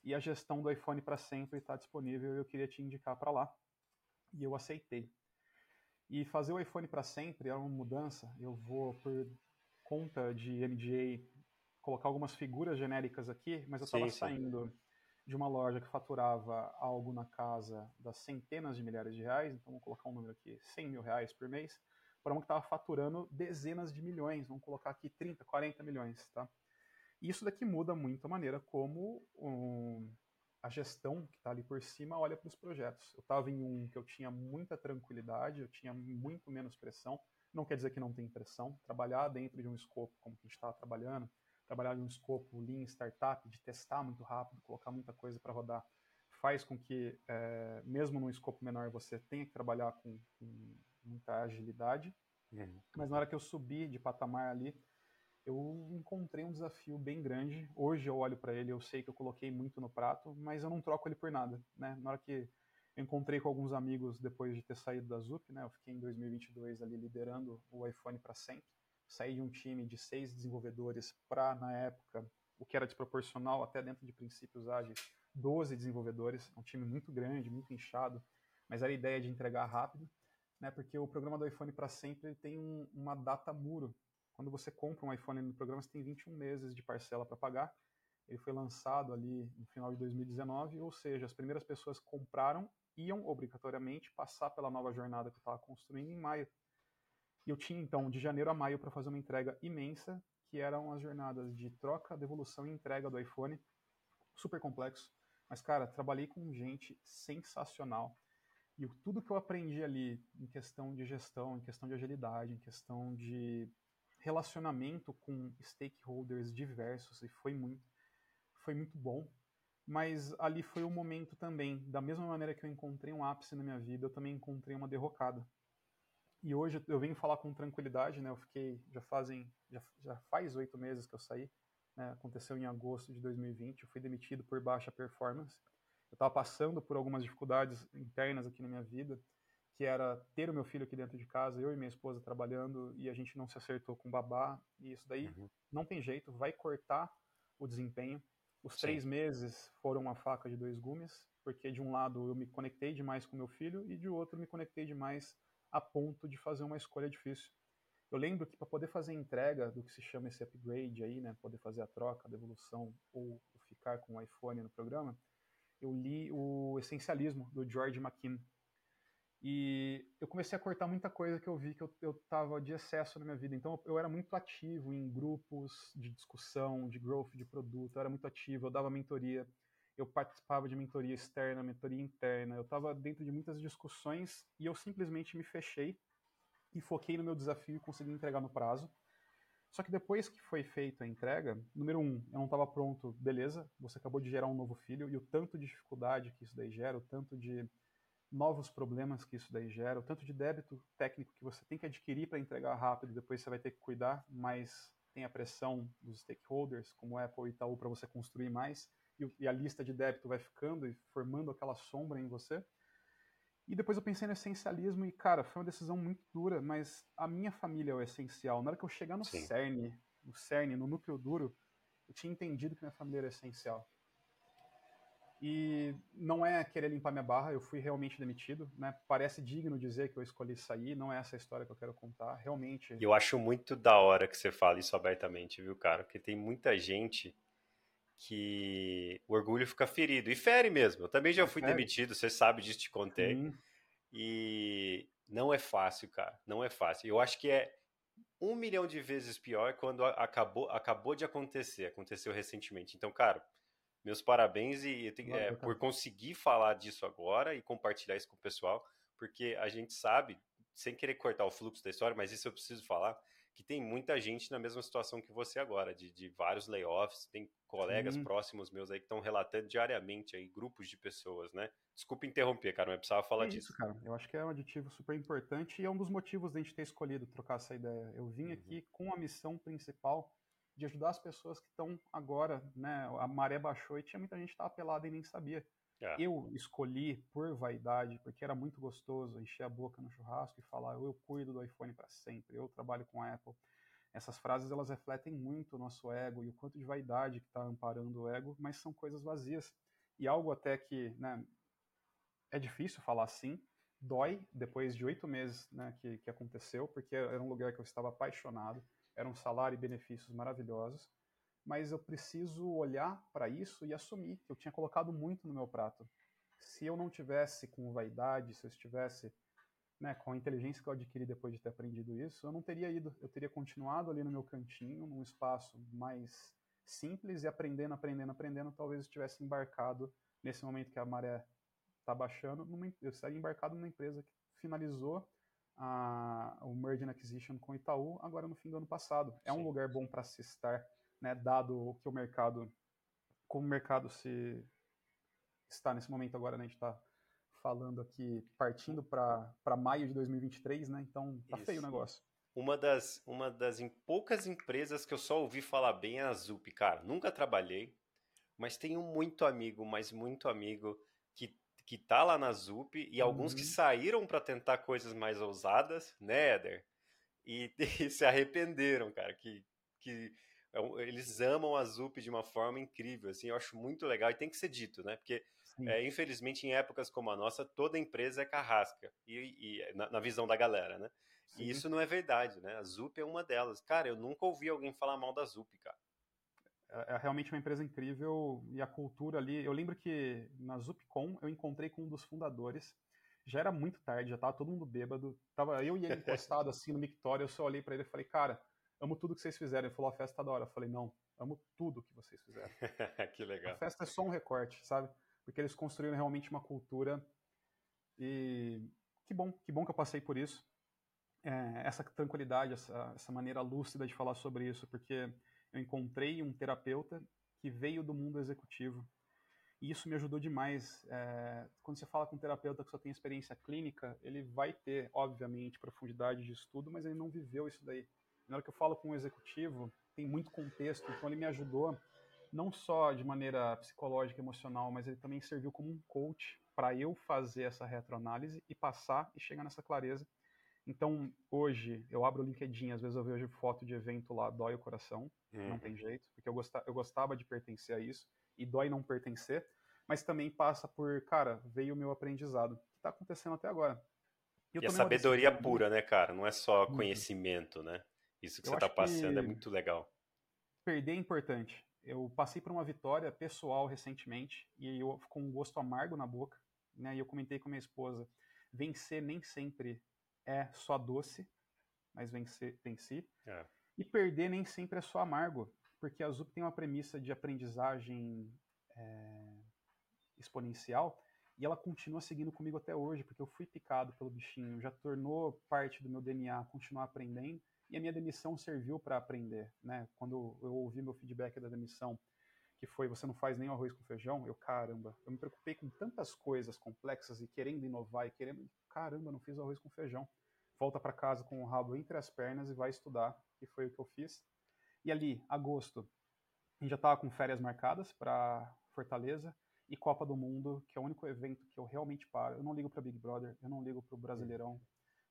e a gestão do iPhone para sempre está disponível eu queria te indicar para lá. E eu aceitei. E fazer o iPhone para sempre é uma mudança. Eu vou, por conta de NDA, colocar algumas figuras genéricas aqui, mas eu estava saindo de uma loja que faturava algo na casa das centenas de milhares de reais, então vamos colocar um número aqui, 100 mil reais por mês, para uma que estava faturando dezenas de milhões, vamos colocar aqui 30, 40 milhões, tá? E isso daqui muda muito a maneira como um, a gestão que está ali por cima olha para os projetos. Eu estava em um que eu tinha muita tranquilidade, eu tinha muito menos pressão, não quer dizer que não tem pressão, trabalhar dentro de um escopo como que a gente estava trabalhando, trabalhar em um escopo lean startup, de testar muito rápido, colocar muita coisa para rodar, faz com que, é, mesmo num escopo menor, você tenha que trabalhar com, com muita agilidade. Uhum. Mas na hora que eu subi de patamar ali, eu encontrei um desafio bem grande. Hoje eu olho para ele, eu sei que eu coloquei muito no prato, mas eu não troco ele por nada, né? Na hora que eu encontrei com alguns amigos depois de ter saído da ZUP, né? Eu fiquei em 2022 ali liderando o iPhone para sempre sair de um time de seis desenvolvedores para, na época, o que era desproporcional até dentro de princípios ágeis, 12 desenvolvedores, é um time muito grande, muito inchado, mas era a ideia de entregar rápido, né, porque o programa do iPhone para sempre tem um, uma data muro. Quando você compra um iPhone no programa, você tem 21 meses de parcela para pagar. Ele foi lançado ali no final de 2019, ou seja, as primeiras pessoas que compraram iam obrigatoriamente passar pela nova jornada que eu estava construindo em maio. E eu tinha então de janeiro a maio para fazer uma entrega imensa, que eram as jornadas de troca, devolução e entrega do iPhone, super complexo. Mas cara, trabalhei com gente sensacional. E tudo que eu aprendi ali em questão de gestão, em questão de agilidade, em questão de relacionamento com stakeholders diversos, e foi muito, foi muito bom. Mas ali foi o um momento também, da mesma maneira que eu encontrei um ápice na minha vida, eu também encontrei uma derrocada. E hoje eu venho falar com tranquilidade, né? Eu fiquei, já fazem, já, já faz oito meses que eu saí, né? Aconteceu em agosto de 2020, eu fui demitido por baixa performance. Eu estava passando por algumas dificuldades internas aqui na minha vida, que era ter o meu filho aqui dentro de casa, eu e minha esposa trabalhando, e a gente não se acertou com o babá, e isso daí uhum. não tem jeito, vai cortar o desempenho. Os Sim. três meses foram uma faca de dois gumes, porque de um lado eu me conectei demais com meu filho, e de outro me conectei demais a ponto de fazer uma escolha difícil. Eu lembro que para poder fazer a entrega do que se chama esse upgrade aí, né, poder fazer a troca, a devolução ou ficar com o iPhone no programa, eu li o Essencialismo do George McKean. E eu comecei a cortar muita coisa que eu vi que eu, eu tava de excesso na minha vida. Então eu era muito ativo em grupos de discussão, de growth de produto, eu era muito ativo, eu dava mentoria eu participava de mentoria externa, mentoria interna, eu estava dentro de muitas discussões e eu simplesmente me fechei e foquei no meu desafio e consegui entregar no prazo. Só que depois que foi feita a entrega, número um, eu não estava pronto, beleza, você acabou de gerar um novo filho e o tanto de dificuldade que isso daí gera, o tanto de novos problemas que isso daí gera, o tanto de débito técnico que você tem que adquirir para entregar rápido, depois você vai ter que cuidar, mas tem a pressão dos stakeholders, como Apple e Itaú, para você construir mais e, a lista de débito vai ficando e formando aquela sombra em você. E depois eu pensei no essencialismo e, cara, foi uma decisão muito dura, mas a minha família é o essencial. Na hora que eu chegar no Sim. cerne, no cerne, no núcleo duro, eu tinha entendido que minha família era essencial. E não é querer limpar minha barra, eu fui realmente demitido, né? Parece digno dizer que eu escolhi sair, não é essa a história que eu quero contar, realmente. Eu acho muito da hora que você fala isso abertamente, viu, cara? Porque tem muita gente que o orgulho fica ferido. E fere mesmo. Eu também já fui fere. demitido, você sabe disso, te contei. E não é fácil, cara. Não é fácil. Eu acho que é um milhão de vezes pior quando acabou, acabou de acontecer. Aconteceu recentemente. Então, cara, meus parabéns e, é, por conseguir falar disso agora e compartilhar isso com o pessoal, porque a gente sabe, sem querer cortar o fluxo da história, mas isso eu preciso falar que tem muita gente na mesma situação que você agora, de, de vários layoffs, tem colegas Sim. próximos meus aí que estão relatando diariamente aí, grupos de pessoas, né? Desculpa interromper, cara, mas precisava falar é disso. Isso, cara. Eu acho que é um aditivo super importante e é um dos motivos da gente ter escolhido trocar essa ideia. Eu vim uhum. aqui com a missão principal de ajudar as pessoas que estão agora, né? A maré baixou e tinha muita gente que estava pelada e nem sabia. É. Eu escolhi por vaidade, porque era muito gostoso encher a boca no churrasco e falar eu cuido do iPhone para sempre, eu trabalho com a Apple. Essas frases elas refletem muito o nosso ego e o quanto de vaidade que está amparando o ego, mas são coisas vazias. E algo até que né, é difícil falar assim, dói depois de oito meses né, que, que aconteceu, porque era um lugar que eu estava apaixonado, era um salário e benefícios maravilhosos, mas eu preciso olhar para isso e assumir que eu tinha colocado muito no meu prato. Se eu não tivesse com vaidade, se eu estivesse né, com a inteligência que eu adquiri depois de ter aprendido isso, eu não teria ido. Eu teria continuado ali no meu cantinho, num espaço mais simples e aprendendo, aprendendo, aprendendo. Talvez eu estivesse embarcado nesse momento que a maré está baixando, numa, eu estaria embarcado numa empresa que finalizou a, o merge and acquisition com Itaú agora no fim do ano passado. É Sim. um lugar bom para se estar, né, dado o que o mercado, como o mercado se está nesse momento agora, né, a gente está falando aqui, partindo para maio de 2023, né? Então tá Isso. feio o negócio. Uma das, uma das poucas empresas que eu só ouvi falar bem é a Zup, cara. Nunca trabalhei, mas tenho muito amigo, mas muito amigo que, que tá lá na Zup e uhum. alguns que uhum. saíram para tentar coisas mais ousadas, né, Eder? E, e, se arrependeram, cara, que, que eles amam a Zup de uma forma incrível, assim, eu acho muito legal e tem que ser dito, né? Porque é, infelizmente, em épocas como a nossa, toda empresa é carrasca, e, e na, na, visão da galera, né? Sim. E isso não é verdade, né? A Zup é uma delas. Cara, eu nunca ouvi alguém falar mal da Zup, cara. É, é realmente uma empresa incrível e a cultura ali. Eu lembro que na ZupCon eu encontrei com um dos fundadores. Já era muito tarde, já tava todo mundo bêbado. Tava eu e ele encostado assim no mictório. Eu só olhei para ele e falei, cara, amo tudo que vocês fizeram. Ele falou, a festa tá da hora. Eu falei, não, amo tudo que vocês fizeram. que legal. A festa é só um recorte, sabe? porque eles construíram realmente uma cultura e que bom, que bom que eu passei por isso. É, essa tranquilidade, essa, essa maneira lúcida de falar sobre isso, porque eu encontrei um terapeuta que veio do mundo executivo e isso me ajudou demais. É, quando você fala com um terapeuta que só tem experiência clínica, ele vai ter, obviamente, profundidade de estudo, mas ele não viveu isso daí. Na hora que eu falo com um executivo, tem muito contexto, então ele me ajudou não só de maneira psicológica, emocional, mas ele também serviu como um coach para eu fazer essa retroanálise e passar e chegar nessa clareza. Então, hoje, eu abro o LinkedIn, às vezes eu vejo foto de evento lá, dói o coração, não uhum. tem jeito, porque eu gostava, eu gostava de pertencer a isso, e dói não pertencer, mas também passa por, cara, veio o meu aprendizado, que está acontecendo até agora. E, e a sabedoria pura, né, cara? Não é só uhum. conhecimento, né? Isso que eu você está passando é muito legal. Perder é importante eu passei por uma vitória pessoal recentemente e eu com um gosto amargo na boca, né? E eu comentei com minha esposa, vencer nem sempre é só doce, mas vencer, venci. É. E perder nem sempre é só amargo, porque a ZUP tem uma premissa de aprendizagem é, exponencial e ela continua seguindo comigo até hoje, porque eu fui picado pelo bichinho, já tornou parte do meu DNA continuar aprendendo e a minha demissão serviu para aprender, né? Quando eu ouvi meu feedback da demissão, que foi você não faz nem arroz com feijão, eu caramba, eu me preocupei com tantas coisas complexas e querendo inovar e querendo, caramba, não fiz arroz com feijão. Volta para casa com o rabo entre as pernas e vai estudar, e foi o que eu fiz. E ali, agosto, a gente já estava com férias marcadas para Fortaleza e Copa do Mundo, que é o único evento que eu realmente paro. Eu não ligo para Big Brother, eu não ligo para o Brasileirão,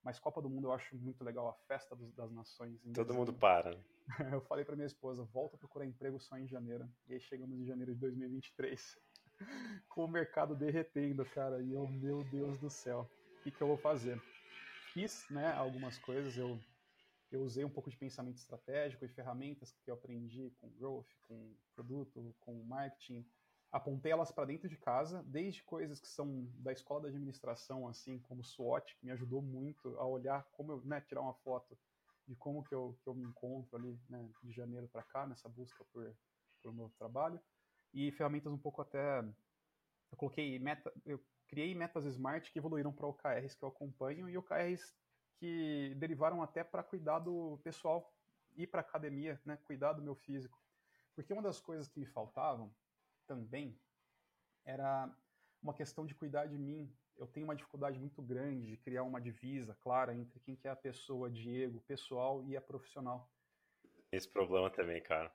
mas Copa do Mundo eu acho muito legal, a festa dos, das nações. Todo mundo para. Né? eu falei para minha esposa, volta a procurar emprego só em janeiro. E aí chegamos em janeiro de 2023, com o mercado derretendo, cara. E eu, meu Deus do céu, o que, que eu vou fazer? Fiz né, algumas coisas, eu, eu usei um pouco de pensamento estratégico e ferramentas que eu aprendi com growth, com produto, com marketing, apontei elas para dentro de casa, desde coisas que são da escola da administração, assim como SWOT, que me ajudou muito a olhar como eu, né, tirar uma foto de como que eu, que eu me encontro ali, né, de janeiro para cá, nessa busca por, por novo trabalho, e ferramentas um pouco até, eu coloquei meta, eu criei metas smart que evoluíram para OKRs que eu acompanho e OKRs que derivaram até para cuidar do pessoal, ir para academia, né, cuidar do meu físico, porque uma das coisas que me faltavam também era uma questão de cuidar de mim. Eu tenho uma dificuldade muito grande de criar uma divisa clara entre quem que é a pessoa, Diego, pessoal e a profissional. Esse problema também, cara.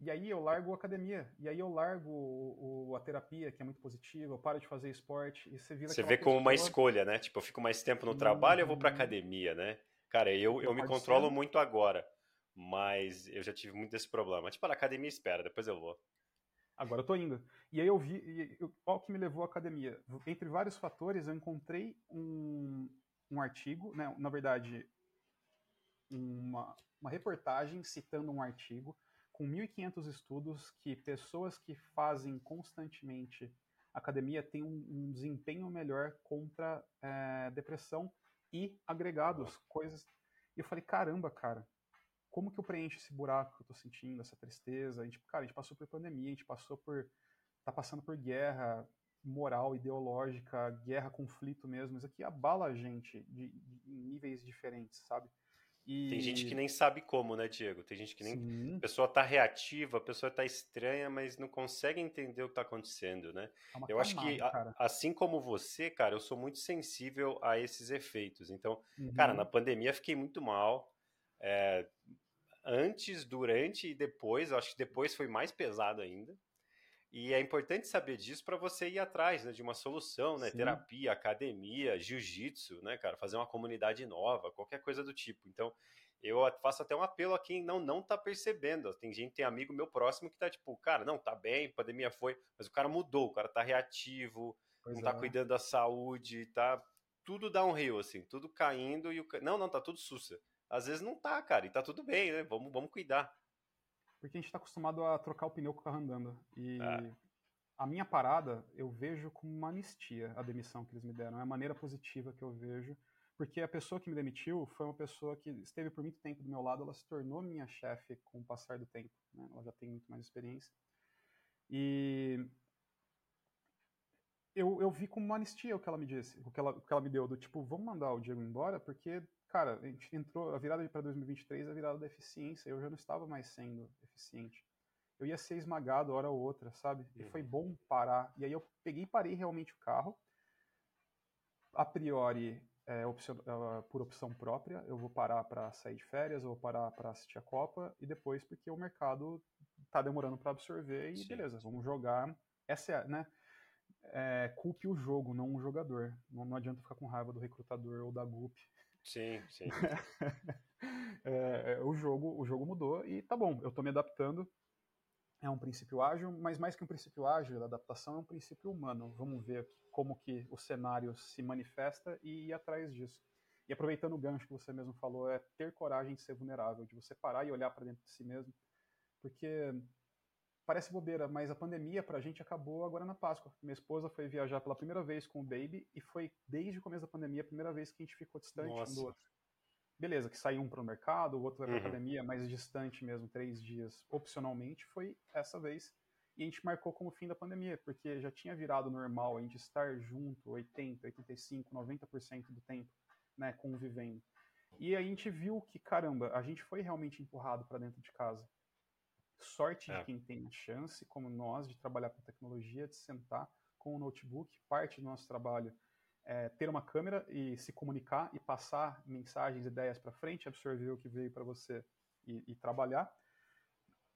E aí eu largo a academia, e aí eu largo o, o, a terapia, que é muito positiva, eu paro de fazer esporte, e você vira Você vê como uma escolha, né? Tipo, eu fico mais tempo no trabalho, eu vou pra uhum. academia, né? Cara, eu, eu me controlo ser. muito agora, mas eu já tive muito esse problema. Tipo, a academia espera, depois eu vou. Agora eu tô indo. E aí eu vi, qual que me levou à academia? Entre vários fatores, eu encontrei um, um artigo, né, na verdade, uma, uma reportagem citando um artigo com 1.500 estudos que pessoas que fazem constantemente academia têm um, um desempenho melhor contra é, depressão e agregados, coisas. E eu falei, caramba, cara, como que eu preencho esse buraco que eu tô sentindo, essa tristeza? A gente, cara, a gente passou por pandemia, a gente passou por. tá passando por guerra moral, ideológica, guerra, conflito mesmo. Isso aqui abala a gente de, de, em níveis diferentes, sabe? E... Tem gente que nem sabe como, né, Diego? Tem gente que nem. Sim. A pessoa tá reativa, a pessoa tá estranha, mas não consegue entender o que tá acontecendo, né? É eu camada, acho que, a, assim como você, cara, eu sou muito sensível a esses efeitos. Então, uhum. cara, na pandemia fiquei muito mal. É, antes, durante e depois, eu acho que depois foi mais pesado ainda. E é importante saber disso para você ir atrás né, de uma solução, né? Sim. Terapia, academia, jiu-jitsu, né, cara? Fazer uma comunidade nova, qualquer coisa do tipo. Então, eu faço até um apelo a quem não não tá percebendo. Tem gente, tem amigo meu próximo que tá tipo, cara, não, tá bem, pandemia foi, mas o cara mudou, o cara tá reativo, pois não tá é. cuidando da saúde, tá tudo downhill, assim, tudo caindo e o. Não, não, tá tudo sussa. Às vezes não tá, cara, e tá tudo bem, né? Vamos, vamos cuidar porque a gente está acostumado a trocar o pneu com o carro andando. E é. a minha parada, eu vejo como uma anistia a demissão que eles me deram. É a maneira positiva que eu vejo. Porque a pessoa que me demitiu foi uma pessoa que esteve por muito tempo do meu lado, ela se tornou minha chefe com o passar do tempo. Né? Ela já tem muito mais experiência. E eu, eu vi como uma anistia o que ela me disse, o que ela, o que ela me deu, do tipo, vamos mandar o Diego embora, porque cara, a gente entrou, a virada para 2023 é a virada da eficiência, eu já não estava mais sendo eficiente. Eu ia ser esmagado hora ou outra, sabe? E foi uhum. bom parar. E aí eu peguei e parei realmente o carro. A priori, é, opção, uh, por opção própria, eu vou parar para sair de férias, eu vou parar para assistir a Copa e depois porque o mercado tá demorando para absorver e Sim. beleza, vamos jogar. Essa é, né? É, culpe o jogo, não o jogador. Não, não adianta ficar com raiva do recrutador ou da GUP Sim, sim. É, é, o, jogo, o jogo mudou e tá bom, eu tô me adaptando. É um princípio ágil, mas mais que um princípio ágil, a adaptação é um princípio humano. Vamos ver como que o cenário se manifesta e ir atrás disso. E aproveitando o gancho que você mesmo falou, é ter coragem de ser vulnerável, de você parar e olhar para dentro de si mesmo. Porque parece bobeira, mas a pandemia pra gente acabou agora na Páscoa. Minha esposa foi viajar pela primeira vez com o baby e foi desde o começo da pandemia a primeira vez que a gente ficou distante Nossa. um do outro. Beleza, que saiu um para o mercado, o outro vai para uhum. academia, mas distante mesmo, três dias, opcionalmente, foi essa vez. E a gente marcou como fim da pandemia, porque já tinha virado normal a gente estar junto 80, 85, 90% do tempo, né, convivendo. E a gente viu que, caramba, a gente foi realmente empurrado para dentro de casa. Sorte é. de quem tem a chance, como nós, de trabalhar com tecnologia, de sentar com o notebook. Parte do nosso trabalho é ter uma câmera e se comunicar e passar mensagens, ideias para frente, absorver o que veio para você e, e, trabalhar.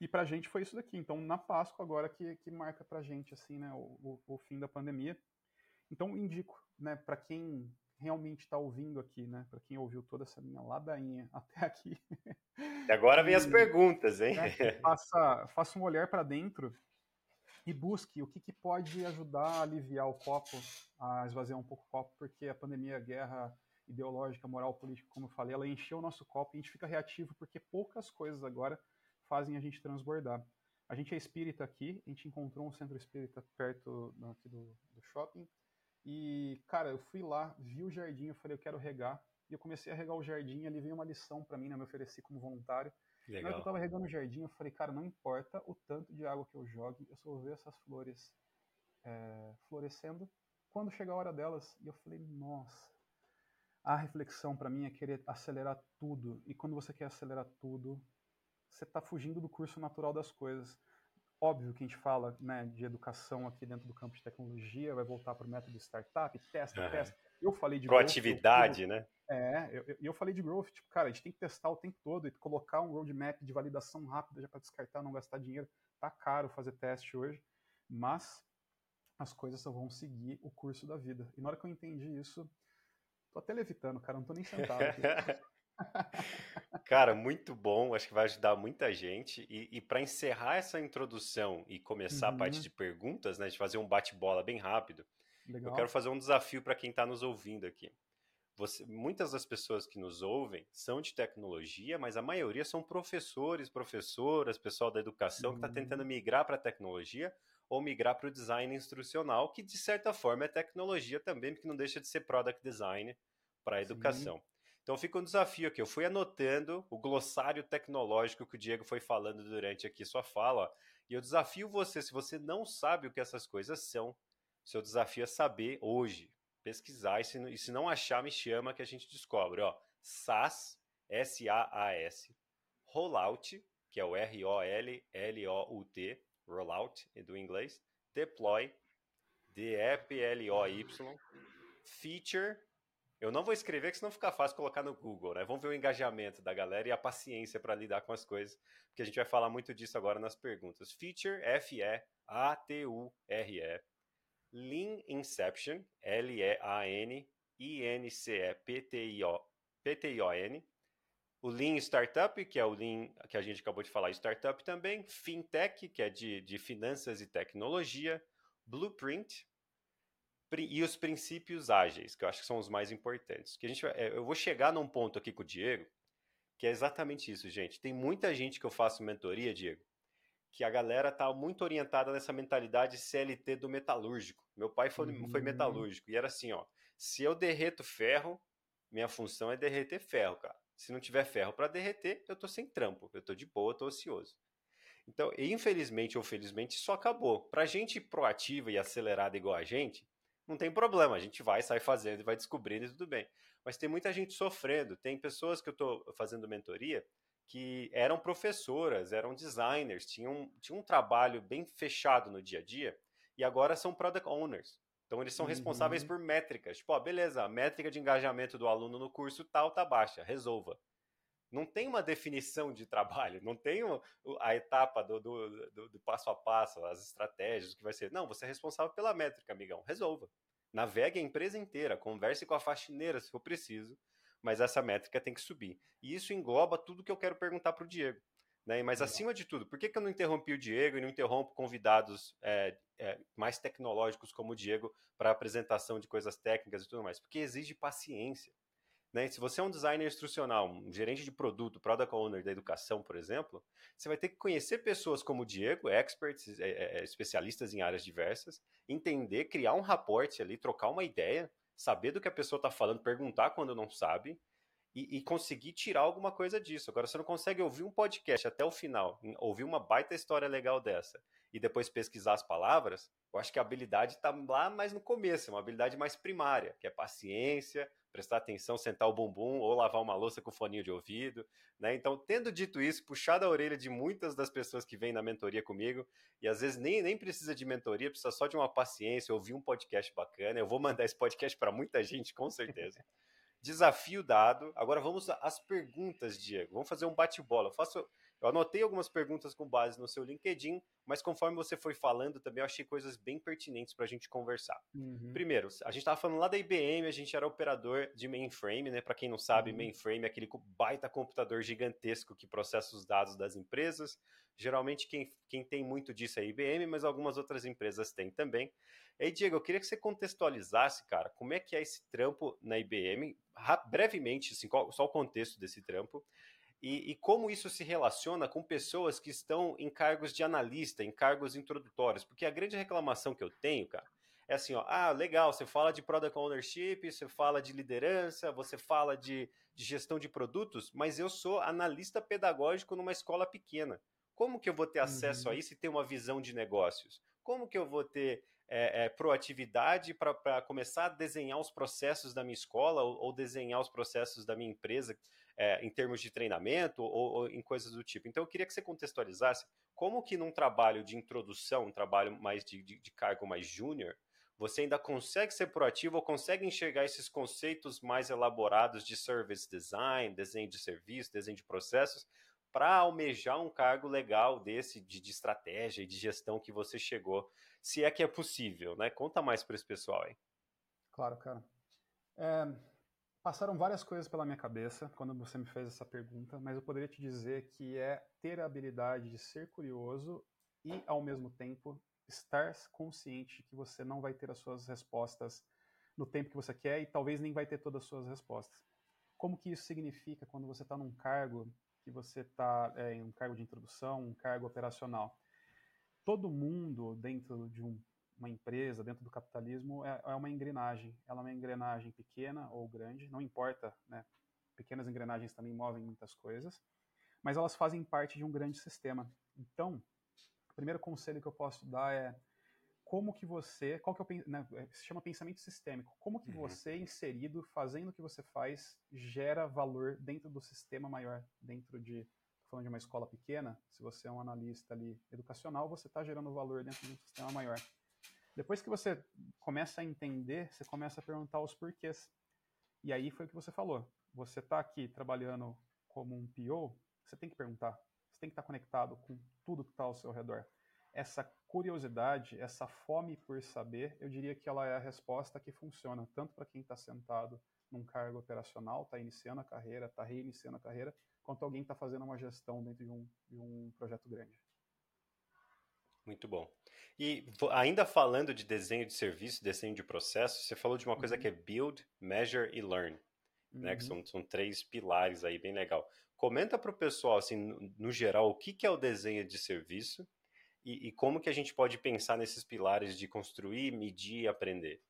E para a gente foi isso daqui. Então, na Páscoa, agora que, que marca para a gente assim, né, o, o, o fim da pandemia. Então, indico né, para quem realmente está ouvindo aqui, né? Para quem ouviu toda essa minha ladainha até aqui. E agora vem as perguntas, hein? Né, faça, faça um olhar para dentro e busque o que, que, pode ajudar a aliviar o copo, a esvaziar um pouco o copo, porque a pandemia, a guerra ideológica, moral, política, como eu falei, ela encheu o nosso copo e a gente fica reativo porque poucas coisas agora fazem a gente transbordar. A gente é espírita aqui, a gente encontrou um centro espírita perto aqui do, do shopping, e, cara, eu fui lá, vi o jardim, eu falei, eu quero regar. E eu comecei a regar o jardim, ali veio uma lição para mim, né? Eu me ofereci como voluntário. Legal. Na hora que eu tava regando o jardim, eu falei, cara, não importa o tanto de água que eu jogue, eu só vou ver essas flores é, florescendo quando chegar a hora delas. E eu falei, nossa. A reflexão para mim é querer acelerar tudo. E quando você quer acelerar tudo, você tá fugindo do curso natural das coisas. Óbvio que a gente fala né, de educação aqui dentro do campo de tecnologia, vai voltar para o método startup, testa, uhum. testa. Eu falei de proatividade, growth, né? É, eu, eu falei de growth, tipo, cara, a gente tem que testar o tempo todo e colocar um roadmap de validação rápida já para descartar, não gastar dinheiro. Tá caro fazer teste hoje, mas as coisas só vão seguir o curso da vida. E na hora que eu entendi isso, tô até levitando, cara, não tô nem sentado aqui. Cara, muito bom. Acho que vai ajudar muita gente. E, e para encerrar essa introdução e começar uhum. a parte uhum. de perguntas, né, de fazer um bate-bola bem rápido, Legal. eu quero fazer um desafio para quem está nos ouvindo aqui. você, muitas das pessoas que nos ouvem são de tecnologia, mas a maioria são professores, professoras, pessoal da educação tá uhum. que está tentando migrar para a tecnologia ou migrar para o design instrucional, que de certa forma é tecnologia também, porque não deixa de ser product design para a educação. Sim. Então fica um desafio aqui. Eu fui anotando o glossário tecnológico que o Diego foi falando durante aqui sua fala, ó, e eu desafio você, se você não sabe o que essas coisas são, seu desafio é saber hoje, pesquisar, e se, e se não achar, me chama que a gente descobre. Ó, SAS, S-A-A-S, Rollout, que é o R-O-L-L-O-U-T, rollout do inglês, deploy, D-E-P-L-O-Y, feature, eu não vou escrever, que senão fica fácil colocar no Google, né? Vamos ver o engajamento da galera e a paciência para lidar com as coisas, porque a gente vai falar muito disso agora nas perguntas. Feature, F-E-A-T-U-R-E. Lean Inception, L-E-A-N-I-N-C-E-P-T-I-O-N. O Lean Startup, que é o Lean que a gente acabou de falar, Startup também. Fintech, que é de, de finanças e tecnologia. Blueprint, e os princípios ágeis, que eu acho que são os mais importantes. Que a gente, é, eu vou chegar num ponto aqui com o Diego, que é exatamente isso, gente. Tem muita gente que eu faço mentoria, Diego, que a galera tá muito orientada nessa mentalidade CLT do metalúrgico. Meu pai foi, uhum. foi metalúrgico e era assim, ó, se eu derreto ferro, minha função é derreter ferro, cara. Se não tiver ferro para derreter, eu tô sem trampo, eu tô de boa, tô ocioso. Então, infelizmente ou felizmente, isso acabou. Pra gente proativa e acelerada igual a gente, não tem problema, a gente vai, sai fazendo e vai descobrindo e tudo bem. Mas tem muita gente sofrendo. Tem pessoas que eu estou fazendo mentoria que eram professoras, eram designers, tinham, tinham um trabalho bem fechado no dia a dia e agora são product owners. Então eles são uhum. responsáveis por métricas. Tipo, ó, beleza, a métrica de engajamento do aluno no curso tal tá baixa, resolva. Não tem uma definição de trabalho, não tem a etapa do, do, do, do passo a passo, as estratégias, o que vai ser. Não, você é responsável pela métrica, amigão, resolva. Navegue a empresa inteira, converse com a faxineira se for preciso, mas essa métrica tem que subir. E isso engloba tudo que eu quero perguntar para o Diego. Né? Mas acima de tudo, por que, que eu não interrompi o Diego e não interrompo convidados é, é, mais tecnológicos como o Diego para apresentação de coisas técnicas e tudo mais? Porque exige paciência. Né? Se você é um designer instrucional, um gerente de produto, product owner da educação, por exemplo, você vai ter que conhecer pessoas como o Diego, experts, é, é, é especialistas em áreas diversas, entender, criar um raporte ali, trocar uma ideia, saber do que a pessoa está falando, perguntar quando não sabe, e, e, conseguir tirar alguma coisa disso. Agora, você não consegue ouvir um podcast até o final, ouvir uma baita história legal dessa, e depois pesquisar as palavras, eu acho que a habilidade está lá mais no começo, é uma habilidade mais primária, que é paciência, prestar atenção, sentar o bumbum ou lavar uma louça com foninho de ouvido, né? Então, tendo dito isso, puxar da orelha de muitas das pessoas que vêm na mentoria comigo, e às vezes nem, nem precisa de mentoria, precisa só de uma paciência, ouvir um podcast bacana. Eu vou mandar esse podcast para muita gente, com certeza. Desafio dado. Agora vamos às perguntas, Diego. Vamos fazer um bate-bola. Eu faço eu anotei algumas perguntas com base no seu LinkedIn, mas conforme você foi falando também, eu achei coisas bem pertinentes para a gente conversar. Uhum. Primeiro, a gente estava falando lá da IBM, a gente era operador de mainframe, né? Para quem não sabe, uhum. mainframe é aquele baita computador gigantesco que processa os dados das empresas. Geralmente quem, quem tem muito disso é a IBM, mas algumas outras empresas têm também. E aí, Diego, eu queria que você contextualizasse, cara, como é que é esse trampo na IBM, brevemente, assim, qual, só o contexto desse trampo, e, e, como isso se relaciona com pessoas que estão em cargos de analista, em cargos introdutórios. Porque a grande reclamação que eu tenho, cara, é assim, ó, ah, legal, você fala de product ownership, você fala de liderança, você fala de, de gestão de produtos, mas eu sou analista pedagógico numa escola pequena. Como que eu vou ter acesso uhum. a isso e ter uma visão de negócios? Como que eu vou ter é, é, proatividade para começar a desenhar os processos da minha escola ou, ou desenhar os processos da minha empresa é, em termos de treinamento ou, ou, em coisas do tipo. Então eu queria que você contextualizasse como que num trabalho de introdução, um trabalho mais de, de, de cargo mais júnior, você ainda consegue ser proativo ou consegue enxergar esses conceitos mais elaborados de service design, desenho de serviço, desenho de processos, para almejar um cargo legal desse de, de, estratégia e de gestão que você chegou, se é que é possível, né? Conta mais para esse pessoal aí. Claro, cara. É, Passaram várias coisas pela minha cabeça quando você me fez essa pergunta, mas eu poderia te dizer que é ter a habilidade de ser curioso e, ao mesmo tempo, estar consciente que você não vai ter as suas respostas no tempo que você quer e talvez nem vai ter todas as suas respostas. Como que isso significa quando você está num cargo que você está é, em um cargo de introdução, um cargo operacional? Todo mundo dentro de um, uma empresa, dentro do capitalismo, é, é, uma engrenagem. Ela é uma engrenagem pequena ou grande, não importa, né? Pequenas engrenagens também movem muitas coisas, mas elas fazem parte de um grande sistema. Então, o primeiro conselho que eu posso dar é como que você, qual que é o, né, é, se chama pensamento sistêmico, como que uhum. você inserido, fazendo o que você faz, gera valor dentro do sistema maior, dentro de, falando de uma escola pequena, se você é um analista ali educacional, você está gerando valor dentro de um sistema maior. Depois que você começa a entender, você começa a perguntar os porquês. E aí foi o que você falou. Você está aqui trabalhando como um PO, você tem que perguntar. Você tem que estar tá conectado com tudo que está ao seu redor essa curiosidade, essa fome por saber, eu diria que ela é a resposta que funciona tanto para quem está sentado num cargo operacional, está iniciando a carreira, está reiniciando a carreira, quanto alguém está fazendo uma gestão dentro de um, de um projeto grande. Muito bom. E ainda falando de desenho de serviço, desenho de processo, você falou de uma coisa uhum. que é build, measure e learn, uhum. né? Que uhum. são, são três pilares aí, bem legal. Comenta para o pessoal, assim, no, no geral, o que, que é o desenho de serviço e, e como que a gente pode pensar nesses pilares de construir, medir e aprender?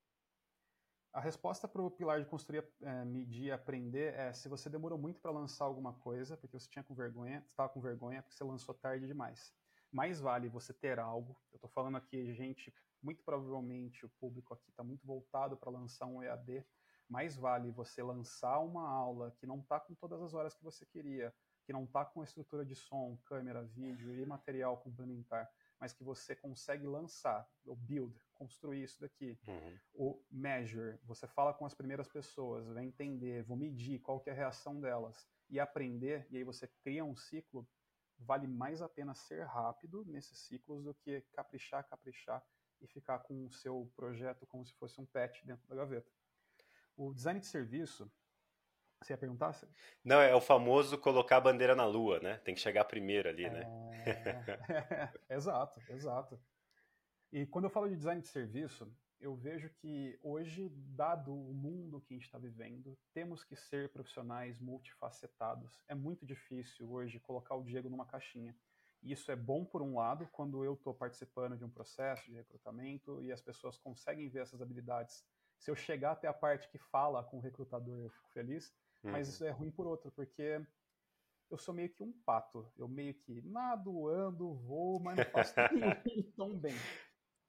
A resposta para o pilar de construir, é, medir e aprender é se você demorou muito para lançar alguma coisa, porque você tinha com vergonha, estava com vergonha porque você lançou tarde demais. Mais vale você ter algo. Eu estou falando aqui, gente, muito provavelmente o público aqui está muito voltado para lançar um EAD. Mais vale você lançar uma aula que não está com todas as horas que você queria, que não está com a estrutura de som, câmera, vídeo e material complementar mas que você consegue lançar, o build, construir isso daqui. Uhum. O measure, você fala com as primeiras pessoas, vai entender, vou medir qual que é a reação delas e aprender, e aí você cria um ciclo, vale mais a pena ser rápido nesses ciclos do que caprichar, caprichar e ficar com o seu projeto como se fosse um pet dentro da gaveta. O design de serviço, você ia perguntar? Não, é o famoso colocar a bandeira na lua, né? Tem que chegar primeiro ali, né? É... exato, exato. E quando eu falo de design de serviço, eu vejo que hoje, dado o mundo que a gente está vivendo, temos que ser profissionais multifacetados. É muito difícil hoje colocar o Diego numa caixinha. E isso é bom por um lado, quando eu estou participando de um processo de recrutamento e as pessoas conseguem ver essas habilidades. Se eu chegar até a parte que fala com o recrutador, eu fico feliz. Uhum. Mas isso é ruim por outro, porque eu sou meio que um pato. Eu meio que nado, ando, vou, mas não faço tão bem.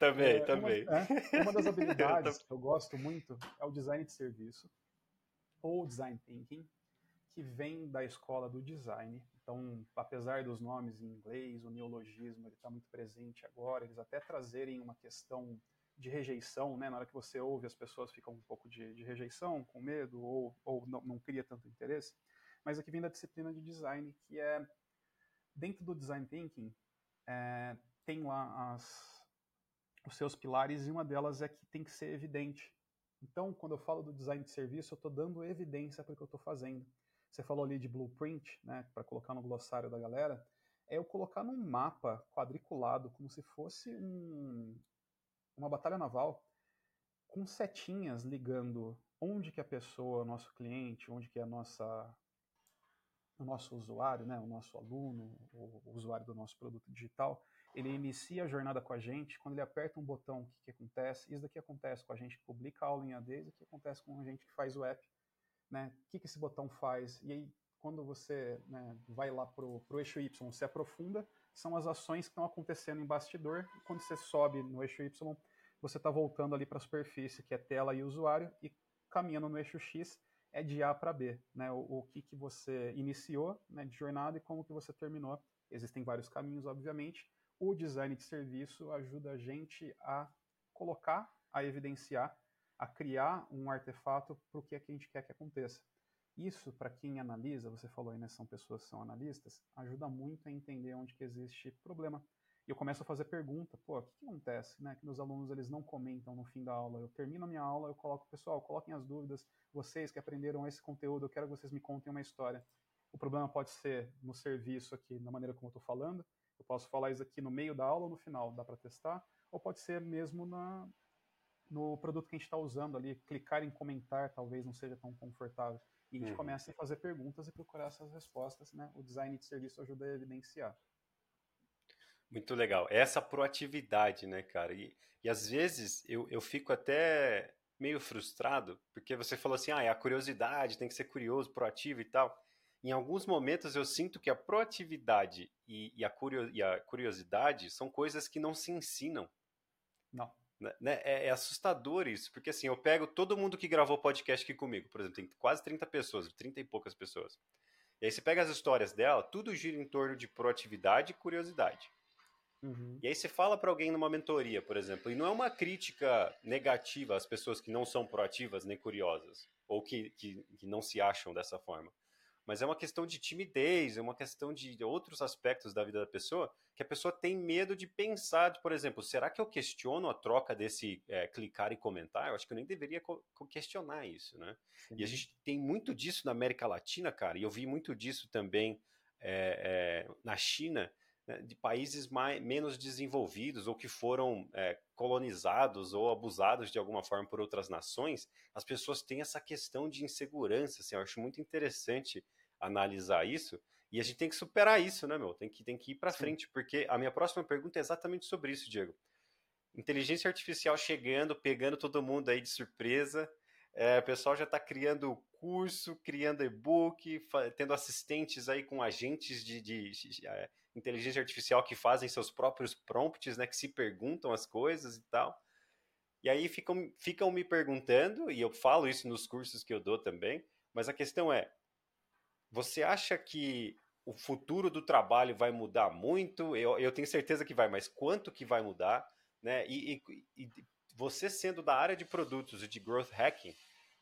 Também, é, também. Uma, é, uma das habilidades que eu gosto muito é o design de serviço, ou design thinking, que vem da escola do design. Então, apesar dos nomes em inglês, o neologismo está muito presente agora, eles até trazerem uma questão de rejeição, né? Na hora que você ouve, as pessoas ficam um pouco de, de rejeição, com medo, ou, ou não, não, cria tanto interesse. Mas aqui vem da disciplina de design, que é, dentro do design thinking, é, tem lá as, os seus pilares, e uma delas é que tem que ser evidente. Então, quando eu falo do design de serviço, eu estou dando evidência para o que eu estou fazendo. Você falou ali de blueprint, né, para colocar no glossário da galera, é eu colocar num mapa quadriculado, como se fosse um, uma batalha naval com setinhas ligando onde que a pessoa, o nosso cliente, onde que é a nossa o nosso usuário, né, o nosso aluno, o usuário do nosso produto digital, ele inicia a jornada com a gente, quando ele aperta um botão, o que, que acontece? Isso daqui acontece com a gente que publica a aula em AD, isso aqui acontece com a gente que faz o app, né? O que, que esse botão faz? E aí, quando você né, vai lá para o eixo Y, você aprofunda, são as ações que estão acontecendo em bastidor, e quando você sobe no eixo Y, você está voltando ali para a superfície, que é tela e usuário, e caminhando no eixo X é de A para B, né? O, o, que, que você iniciou né, de jornada e como que você terminou. Existem vários caminhos, obviamente. O design de serviço ajuda a gente a colocar, a evidenciar, a criar um artefato para o que, é que a gente quer que aconteça. Isso, para quem analisa, você falou aí, né, são pessoas que são analistas, ajuda muito a entender onde que existe problema, e eu começo a fazer pergunta, pô, o que, que, acontece, né? Que meus alunos eles não comentam no fim da aula. Eu termino a minha aula, eu coloco, pessoal, coloquem as dúvidas. Vocês que aprenderam esse conteúdo, eu quero que vocês me contem uma história. O problema pode ser no serviço aqui, na maneira como eu estou falando. Eu posso falar isso aqui no meio da aula ou no final, dá para testar. Ou pode ser mesmo na, no produto que a gente está usando ali, clicar em comentar talvez não seja tão confortável. E a gente uhum. começa a fazer perguntas e procurar essas respostas, né? O design de serviço ajuda a evidenciar. Muito legal. Essa proatividade, né, cara? E, e às vezes eu, eu fico até meio frustrado, porque você falou assim, ah, é a curiosidade, tem que ser curioso, proativo e tal. Em alguns momentos eu sinto que a proatividade e, e, a, curio, e a curiosidade são coisas que não se ensinam. Não. Né? né? É, é, assustador isso, porque assim, eu pego todo mundo que gravou podcast aqui comigo, por exemplo, tem quase 30 pessoas, 30 e poucas pessoas. E aí você pega as histórias dela, tudo gira em torno de proatividade e curiosidade. Uhum. E aí você fala para alguém numa mentoria, por exemplo, e não é uma crítica negativa às pessoas que não são proativas nem curiosas, ou que, que, que não se acham dessa forma mas é uma questão de timidez, é uma questão de outros aspectos da vida da pessoa que a pessoa tem medo de pensar, de, por exemplo, será que eu questiono a troca desse é, clicar e comentar? Eu acho que eu nem deveria questionar isso, né? E a gente tem muito disso na América Latina, cara, e eu vi muito disso também é, é, na China, né, de países mais, menos desenvolvidos ou que foram é, colonizados ou abusados de alguma forma por outras nações, as pessoas têm essa questão de insegurança. Assim, eu acho muito interessante analisar isso. E a gente tem que superar isso, né, meu? Tem que, tem que ir para frente, porque a minha próxima pergunta é exatamente sobre isso, Diego. Inteligência artificial chegando, pegando todo mundo aí de surpresa. É, o pessoal já está criando curso, criando e-book, tendo assistentes aí com agentes de, de, de, é, inteligência artificial que fazem seus próprios prompts, né, que se perguntam as coisas e tal. E aí ficam, ficam me perguntando, e eu falo isso nos cursos que eu dou também, mas a questão é: você acha que o futuro do trabalho vai mudar muito? Eu, eu tenho certeza que vai, mas quanto que vai mudar? Né? E, e, e você sendo da área de produtos e de growth hacking,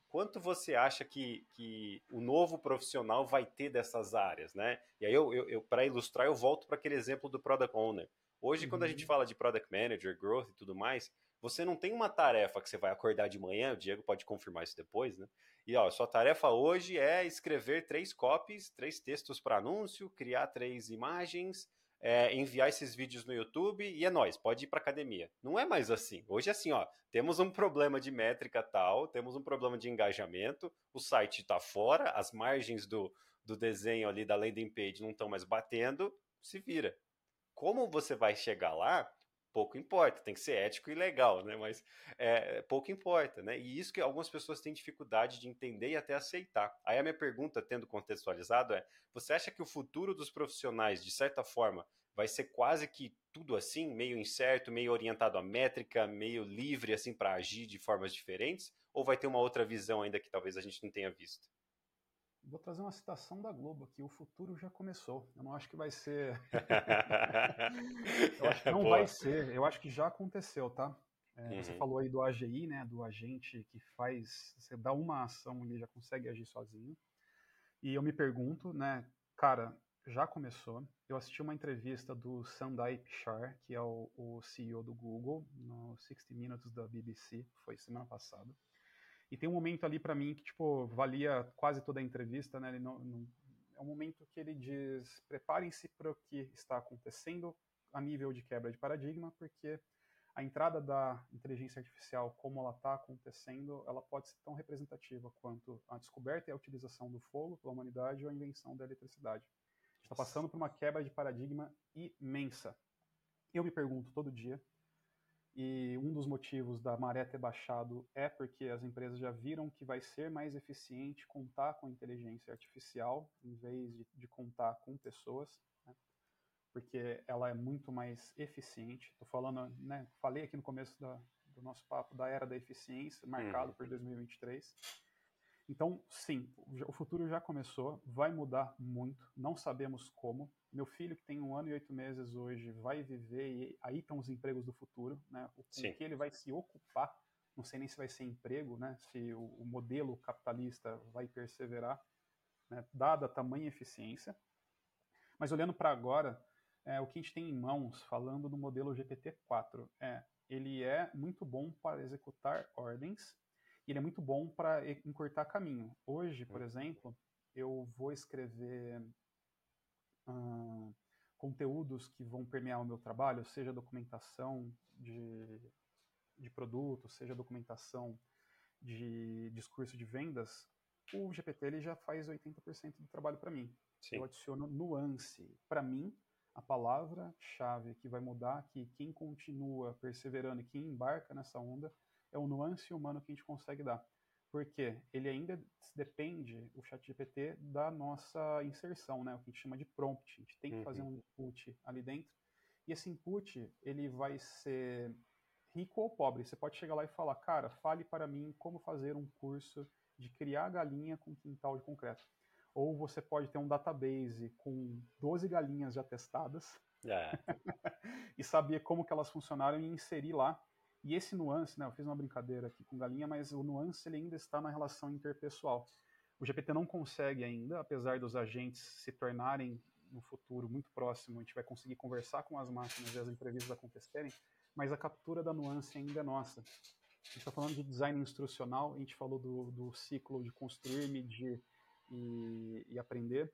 quanto você acha que, que o novo profissional vai ter dessas áreas, né? E aí, eu, eu, eu para ilustrar, eu volto para aquele exemplo do Product Owner. Hoje, uhum. quando a gente uhum. fala de Product Manager, Growth e tudo mais, você não tem uma tarefa que você vai acordar de manhã, o Diego pode confirmar isso depois, né? E ó, sua tarefa hoje é escrever três copies, três textos para anúncio, criar três imagens, é, enviar esses vídeos no YouTube e é nós, pode ir para academia. Não é mais assim. Hoje é assim, ó, temos um problema de métrica tal, temos um problema de engajamento, o site está fora, as margens do, do desenho ali da landing page não estão mais batendo, se vira. Como você vai chegar lá? Pouco importa, tem que ser ético e legal, né? Mas é, pouco importa, né? E isso que algumas pessoas têm dificuldade de entender e até aceitar. Aí a minha pergunta, tendo contextualizado, é: você acha que o futuro dos profissionais, de certa forma, vai ser quase que tudo assim, meio incerto, meio orientado à métrica, meio livre assim para agir de formas diferentes? Ou vai ter uma outra visão ainda que talvez a gente não tenha visto? Vou trazer uma citação da Globo aqui. O futuro já começou. Eu não acho que vai ser. eu acho que não vai ser. Eu acho que já aconteceu, tá? É, uhum. Você falou aí do AGI, né? Do agente que faz. Você dá uma ação, ele já consegue agir sozinho. E eu me pergunto, né? Cara, já começou. Eu assisti uma entrevista do Sundar Pichai, que é o, o CEO do Google, no 60 Minutes da BBC, foi semana passada. E tem um momento ali para mim que, tipo, valia quase toda a entrevista, né? Ele não, não, é um momento que ele diz: preparem-se para o que está acontecendo a nível de quebra de paradigma, porque a entrada da inteligência artificial, como ela está acontecendo, ela pode ser tão representativa quanto a descoberta e a utilização do fogo pela humanidade ou a invenção da eletricidade. Está passando por uma quebra de paradigma imensa. Eu me pergunto todo dia e um dos motivos da maré ter baixado é porque as empresas já viram que vai ser mais eficiente contar com inteligência artificial em vez de, de contar com pessoas, né? porque ela é muito mais eficiente. Estou falando, né, falei aqui no começo da, do nosso papo da era da eficiência, marcado uhum. por 2023. Então, sim, o futuro já começou, vai mudar muito, não sabemos como. Meu filho, que tem um ano e oito meses hoje, vai viver, e aí estão os empregos do futuro, né? O que ele vai se ocupar, não sei nem se vai ser emprego, né? Se o, o modelo capitalista vai perseverar, né? dada a tamanha eficiência. Mas olhando para agora, é, o que a gente tem em mãos, falando do modelo GPT-4, é ele é muito bom para executar ordens ele é muito bom para encurtar caminho. Hoje, por uhum. exemplo, eu vou escrever conteúdos que vão permear o meu trabalho, seja documentação de de produto, seja documentação de discurso de vendas, o GPT ele já faz 80% do trabalho para mim. Sim. Eu adiciono nuance. Para mim, a palavra-chave que vai mudar aqui, quem continua perseverando e quem embarca nessa onda, é o nuance humano que a gente consegue dar. Porque ele ainda depende, o chat GPT, da nossa inserção, né? o que a gente chama de prompt. A gente tem que uhum. fazer um input ali dentro. E esse input, ele vai ser rico ou pobre. Você pode chegar lá e falar, cara, fale para mim como fazer um curso de criar galinha com quintal de concreto. Ou você pode ter um database com 12 galinhas já testadas é. e saber como que elas funcionaram e inserir lá. E esse nuance, né, eu fiz uma brincadeira aqui com galinha, mas o nuance ele ainda está na relação interpessoal. O GPT não consegue ainda, apesar dos agentes se tornarem no futuro muito próximo, a gente vai conseguir conversar com as máquinas e as entrevistas acontecerem, mas a captura da nuance ainda é nossa. A gente está falando de design instrucional, a gente falou do, do ciclo de construir, medir e, e aprender.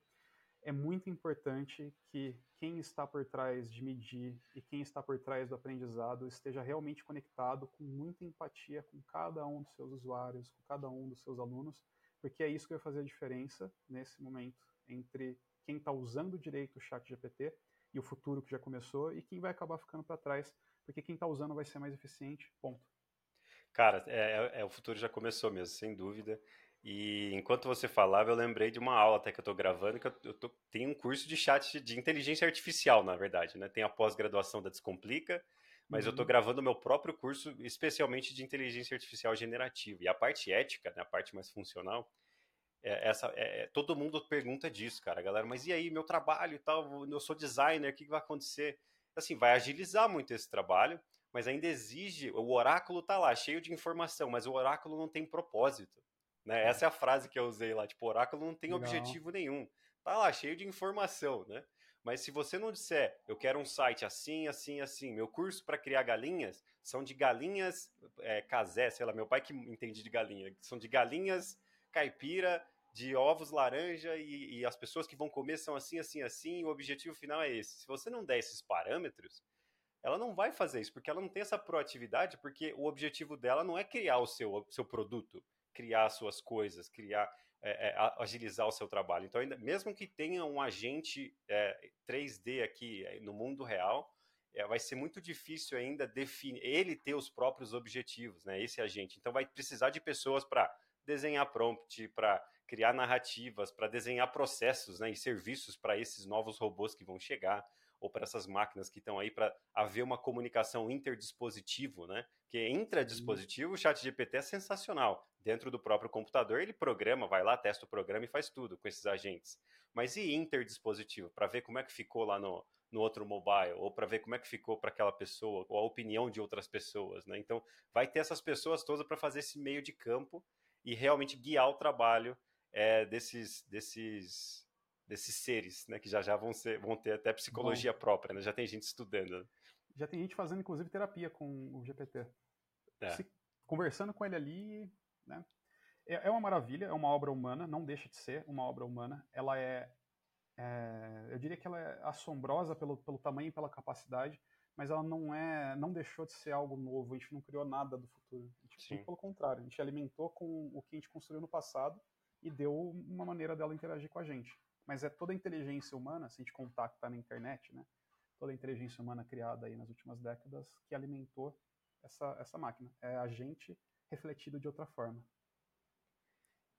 É muito importante que quem está por trás de medir e quem está por trás do aprendizado esteja realmente conectado com muita empatia com cada um dos seus usuários, com cada um dos seus alunos, porque é isso que vai fazer a diferença nesse momento entre quem está usando direito o chat GPT e o futuro que já começou e quem vai acabar ficando para trás, porque quem está usando vai ser mais eficiente, ponto. Cara, é, é, é, o futuro já começou mesmo, sem dúvida. E enquanto você falava, eu lembrei de uma aula até que eu estou gravando, que eu, eu tô, tenho um curso de chat de inteligência artificial, na verdade, né? Tem a pós-graduação da Descomplica, mas uhum. eu estou gravando o meu próprio curso, especialmente de inteligência artificial generativa. E a parte ética, né, a parte mais funcional, é, essa, é, é todo mundo pergunta disso, cara, galera. Mas e aí, meu trabalho e tal? Eu sou designer, o que vai acontecer? Assim, vai agilizar muito esse trabalho, mas ainda exige. O oráculo tá lá, cheio de informação, mas o oráculo não tem propósito. Né? Essa é a frase que eu usei lá. Tipo, oráculo não tem não. objetivo nenhum. Tá lá, cheio de informação, né? Mas se você não disser, eu quero um site assim, assim, assim, meu curso para criar galinhas são de galinhas é, casé, sei lá, meu pai que entende de galinha, são de galinhas caipira, de ovos laranja e, e as pessoas que vão comer são assim, assim, assim, e o objetivo final é esse. Se você não der esses parâmetros, ela não vai fazer isso, porque ela não tem essa proatividade, porque o objetivo dela não é criar o seu, seu produto, criar suas coisas, criar, é, é, agilizar o seu trabalho. Então, ainda, mesmo que tenha um agente é, 3D aqui é, no mundo real, é, vai ser muito difícil ainda definir, ele ter os próprios objetivos, né, esse agente. Então, vai precisar de pessoas para desenhar prompt, para criar narrativas, para desenhar processos né, e serviços para esses novos robôs que vão chegar ou para essas máquinas que estão aí para haver uma comunicação interdispositivo, né? Que intradispositivo, o chat GPT é sensacional. Dentro do próprio computador, ele programa, vai lá, testa o programa e faz tudo com esses agentes. Mas e interdispositivo? Para ver como é que ficou lá no, no outro mobile, ou para ver como é que ficou para aquela pessoa, ou a opinião de outras pessoas, né? Então, vai ter essas pessoas todas para fazer esse meio de campo e realmente guiar o trabalho é, desses, desses desses seres, né? Que já já vão, ser, vão ter até psicologia Bom, própria, né? Já tem gente estudando. Já tem gente fazendo, inclusive, terapia com o GPT. É. Se, conversando com ele ali, né? É, é uma maravilha, é uma obra humana, não deixa de ser uma obra humana. Ela é, é eu diria que ela é assombrosa pelo, pelo tamanho e pela capacidade, mas ela não é, não deixou de ser algo novo. A gente não criou nada do futuro. A gente, pelo contrário, a gente alimentou com o que a gente construiu no passado e deu uma maneira dela interagir com a gente mas é toda a inteligência humana, se a gente contar que está na internet, né? Toda a inteligência humana criada aí nas últimas décadas que alimentou essa, essa máquina. É a gente refletido de outra forma.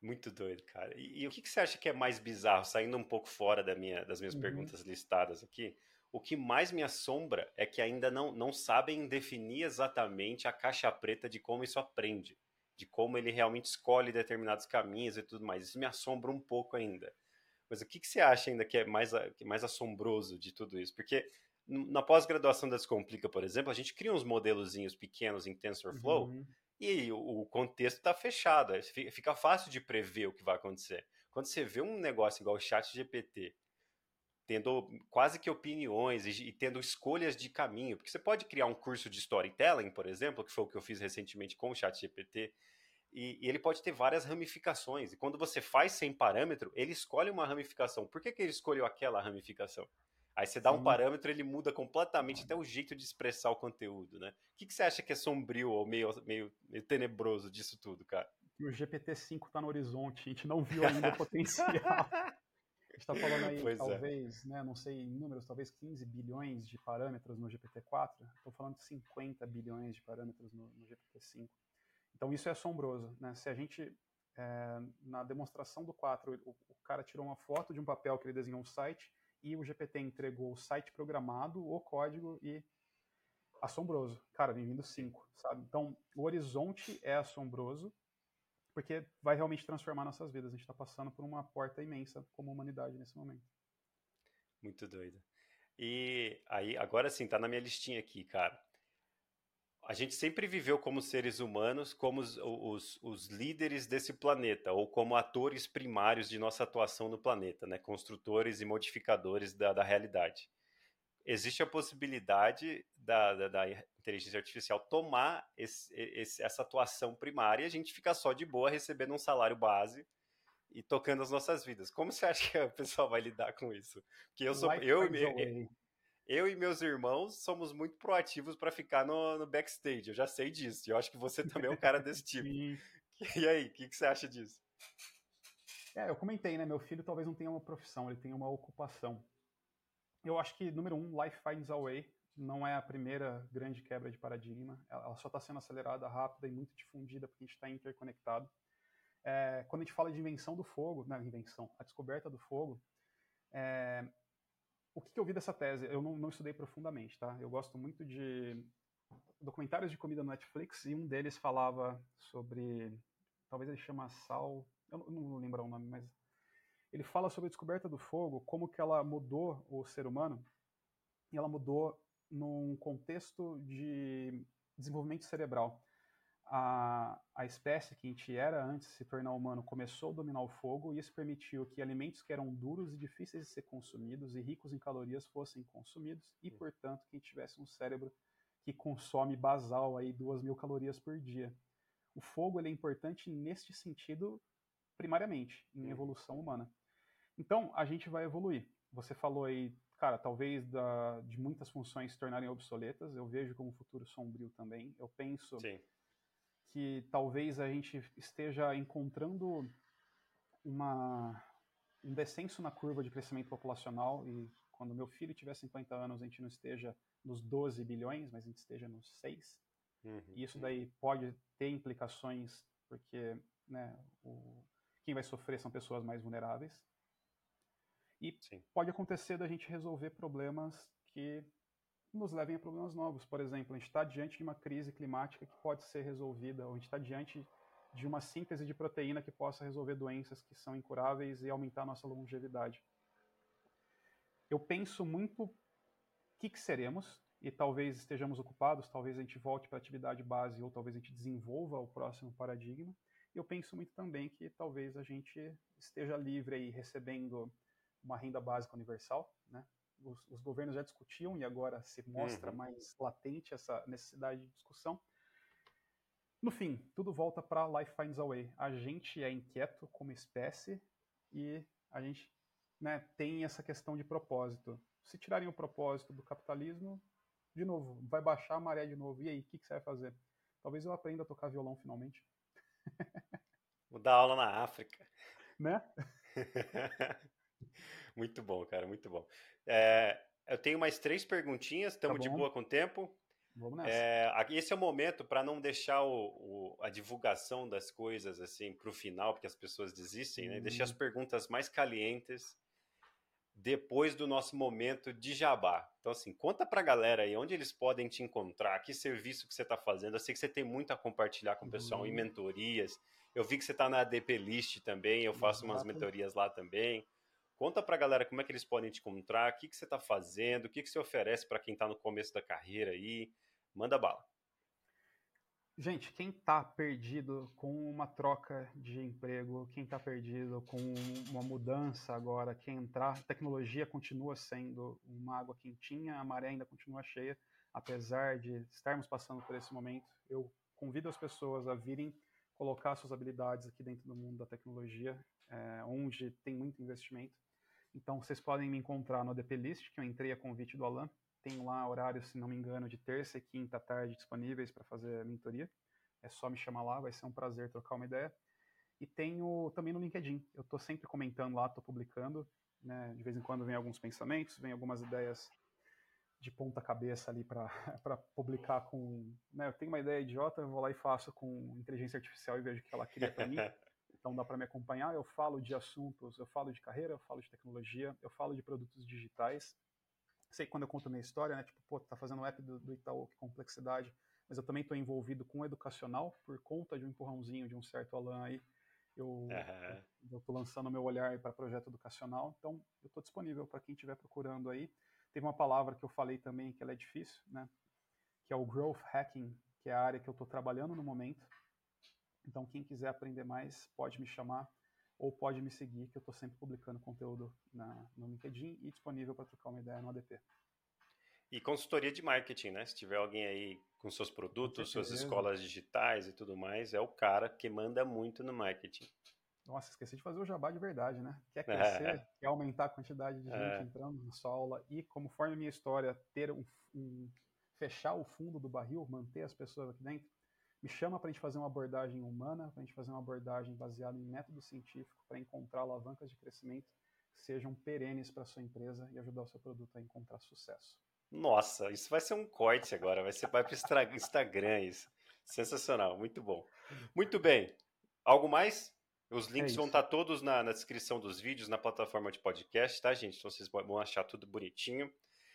Muito doido, cara. E, e o que, que, você acha que é mais bizarro, saindo um pouco fora da minha, das minhas uhum. perguntas listadas aqui? O que mais me assombra é que ainda não, não sabem definir exatamente a caixa preta de como isso aprende, de como ele realmente escolhe determinados caminhos e tudo mais. Isso me assombra um pouco ainda. Mas o que, que você acha ainda que é mais, que é mais assombroso de tudo isso? Porque na pós-graduação da Descomplica, por exemplo, a gente cria uns modelozinhos pequenos em TensorFlow uhum. e o, o contexto está fechado. Fica fácil de prever o que vai acontecer. Quando você vê um negócio igual o chat GPT, tendo quase que opiniões e, e, tendo escolhas de caminho, porque você pode criar um curso de storytelling, por exemplo, que foi o que eu fiz recentemente com o chat GPT, e, e, ele pode ter várias ramificações. E quando você faz sem parâmetro, ele escolhe uma ramificação. Por que, que ele escolheu aquela ramificação? Aí você dá Sim. um parâmetro, ele muda completamente até o jeito de expressar o conteúdo, né? O que, que você acha que é sombrio ou meio, meio, meio tenebroso disso tudo, cara? o GPT-5 está no horizonte, a gente não viu ainda o potencial. A gente está falando aí, pois é. talvez, é. né, não sei em números, talvez 15 bilhões de parâmetros no GPT-4. Estou falando de 50 bilhões de parâmetros no, no GPT-5. Então isso é assombroso. Né? Se a gente, é, na demonstração do 4, o, o, cara tirou uma foto de um papel que ele desenhou um site e o GPT entregou o site programado, o código e assombroso. Cara, bem-vindo 5, sabe? Então, o horizonte é assombroso, porque vai realmente transformar nossas vidas. A gente está passando por uma porta imensa como humanidade nesse momento. Muito doido. E aí, agora sim, tá na minha listinha aqui, cara. A gente sempre viveu como seres humanos, como os, os, os, líderes desse planeta, ou como atores primários de nossa atuação no planeta, né? construtores e modificadores da, da realidade. Existe a possibilidade da, da, da inteligência artificial tomar esse, esse, essa atuação primária e a gente fica só de boa recebendo um salário base e tocando as nossas vidas. Como você acha que o pessoal vai lidar com isso? Porque eu sou eu, eu, eu, e meus irmãos somos muito proativos para ficar no, no, backstage. Eu já sei disso. E eu acho que você também é um cara desse tipo. e aí, o que, que você acha disso? É, eu comentei, né? Meu filho talvez não tenha uma profissão, ele tenha uma ocupação. Eu acho que, número um, life finds a way não é a primeira grande quebra de paradigma, ela só está sendo acelerada, rápida e muito difundida porque a gente está interconectado. É, quando a gente fala de invenção do fogo, não, invenção, a descoberta do fogo, é, o que, que, eu vi dessa tese? Eu não, não, estudei profundamente, tá? Eu gosto muito de documentários de comida no Netflix e um deles falava sobre, talvez ele chama Sal, eu não, não lembro o nome, mas ele fala sobre a descoberta do fogo, como que ela mudou o ser humano, e ela mudou num contexto de desenvolvimento cerebral. A, a espécie que a gente era antes de se tornar humano começou a dominar o fogo e isso permitiu que alimentos que eram duros e difíceis de ser consumidos e ricos em calorias fossem consumidos e, portanto, que a gente tivesse um cérebro que consome basal aí duas mil calorias por dia. O fogo ele é importante neste sentido primariamente em evolução humana. Então a gente vai evoluir. Você falou aí cara, talvez da, de muitas funções se tornarem obsoletas. Eu vejo como um futuro sombrio também. Eu penso Sim. Que talvez a gente esteja encontrando uma, um descenso na curva de crescimento populacional e quando meu filho tiver 50 anos a gente não esteja nos 12 bilhões, mas a gente esteja nos 6. Uhum, e isso daí pode ter implicações porque né, o, quem vai sofrer são pessoas mais vulneráveis. E Sim. pode acontecer da gente resolver problemas que nos levem a problemas novos. Por exemplo, a gente está diante de uma crise climática que pode ser resolvida, ou a gente está diante de uma síntese de proteína que possa resolver doenças que são incuráveis e aumentar a nossa longevidade. Eu penso muito o que, que seremos, e talvez estejamos ocupados, talvez a gente volte para a atividade base, ou talvez a gente desenvolva o próximo paradigma. Eu penso muito também que talvez a gente esteja livre aí, recebendo uma renda básica universal, né? Os, os, governos já discutiam e agora se mostra uhum. mais latente essa necessidade de discussão. No fim, tudo volta para Life Finds a Way. A gente é inquieto como espécie e a gente né, tem essa questão de propósito. Se tirarem o propósito do capitalismo, de novo, vai baixar a maré de novo. E aí, o que, que você vai fazer? Talvez eu aprenda a tocar violão finalmente. Vou dar aula na África. Né? muito bom, cara, muito bom. É, eu tenho mais três perguntinhas, estamos tá de boa com o tempo. Vamos nessa. É, esse é o momento para não deixar o, o, a divulgação das coisas assim para o final, porque as pessoas desistem, né? Deixar as uhum. perguntas mais calientes depois do nosso momento de jabá. Então, assim, conta para a galera aí onde eles podem te encontrar, que serviço que você está fazendo. Eu sei que você tem muito a compartilhar com o pessoal uhum. em mentorias. Eu vi que você está na ADP List também, eu faço Exato. umas mentorias lá também. Conta pra galera como é que eles podem te encontrar, o que, que você está fazendo, o que, que você oferece para quem está no começo da carreira aí. Manda bala. Gente, quem está perdido com uma troca de emprego, quem está perdido com uma mudança agora, quem entrar, a tecnologia continua sendo uma água quentinha, a maré ainda continua cheia, apesar de estarmos passando por esse momento. Eu convido as pessoas a virem colocar suas habilidades aqui dentro do mundo da tecnologia, é, onde tem muito investimento. Então vocês podem me encontrar no ADP List, que eu entrei a convite do Alan. Tenho lá horários, se não me engano, de terça e quinta tarde disponíveis para fazer a mentoria. É só me chamar lá, vai ser um prazer trocar uma ideia. E tenho também no LinkedIn. Eu estou sempre comentando lá, estou publicando. Né? De vez em quando vem alguns pensamentos, vem algumas ideias de ponta cabeça ali para publicar com. Né? Eu tenho uma ideia idiota, eu vou lá e faço com inteligência artificial e vejo o que ela cria para mim. Então dá para me acompanhar. Eu falo de assuntos, eu falo de carreira, eu falo de tecnologia, eu falo de produtos digitais. Sei quando eu conto a minha história, né? Tipo, pô, tá fazendo um app do, do Itaú, que complexidade. Mas eu também estou envolvido com o educacional por conta de um empurrãozinho de um certo Alan aí eu uhum. estou lançando meu olhar para projeto educacional, então eu estou disponível para quem estiver procurando aí. Teve uma palavra que eu falei também que ela é difícil, né? Que é o growth hacking, que é a área que eu estou trabalhando no momento. Então quem quiser aprender mais pode me chamar ou pode me seguir, que eu estou sempre publicando conteúdo na, no LinkedIn e disponível para trocar uma ideia no ADP. E consultoria de marketing, né? Se tiver alguém aí com seus produtos, suas escolas digitais e tudo mais, é o cara que manda muito no marketing. Nossa, esqueci de fazer o jabá de verdade, né? Quer crescer, é. quer aumentar a quantidade de gente é. entrando na sua aula e, conforme a minha história, ter um, um, fechar o fundo do barril, manter as pessoas aqui dentro, me chama para a gente fazer uma abordagem humana, para a gente fazer uma abordagem baseada em método científico, para encontrar alavancas de crescimento que sejam perenes para a sua empresa e ajudar o seu produto a encontrar sucesso. Nossa, isso vai ser um corte agora, vai ser vai para o Instagram isso. Sensacional, muito bom. Muito bem. Algo mais? Os links é vão estar tá todos na, na, descrição dos vídeos, na plataforma de podcast, tá, gente? Então vocês vão achar tudo bonitinho.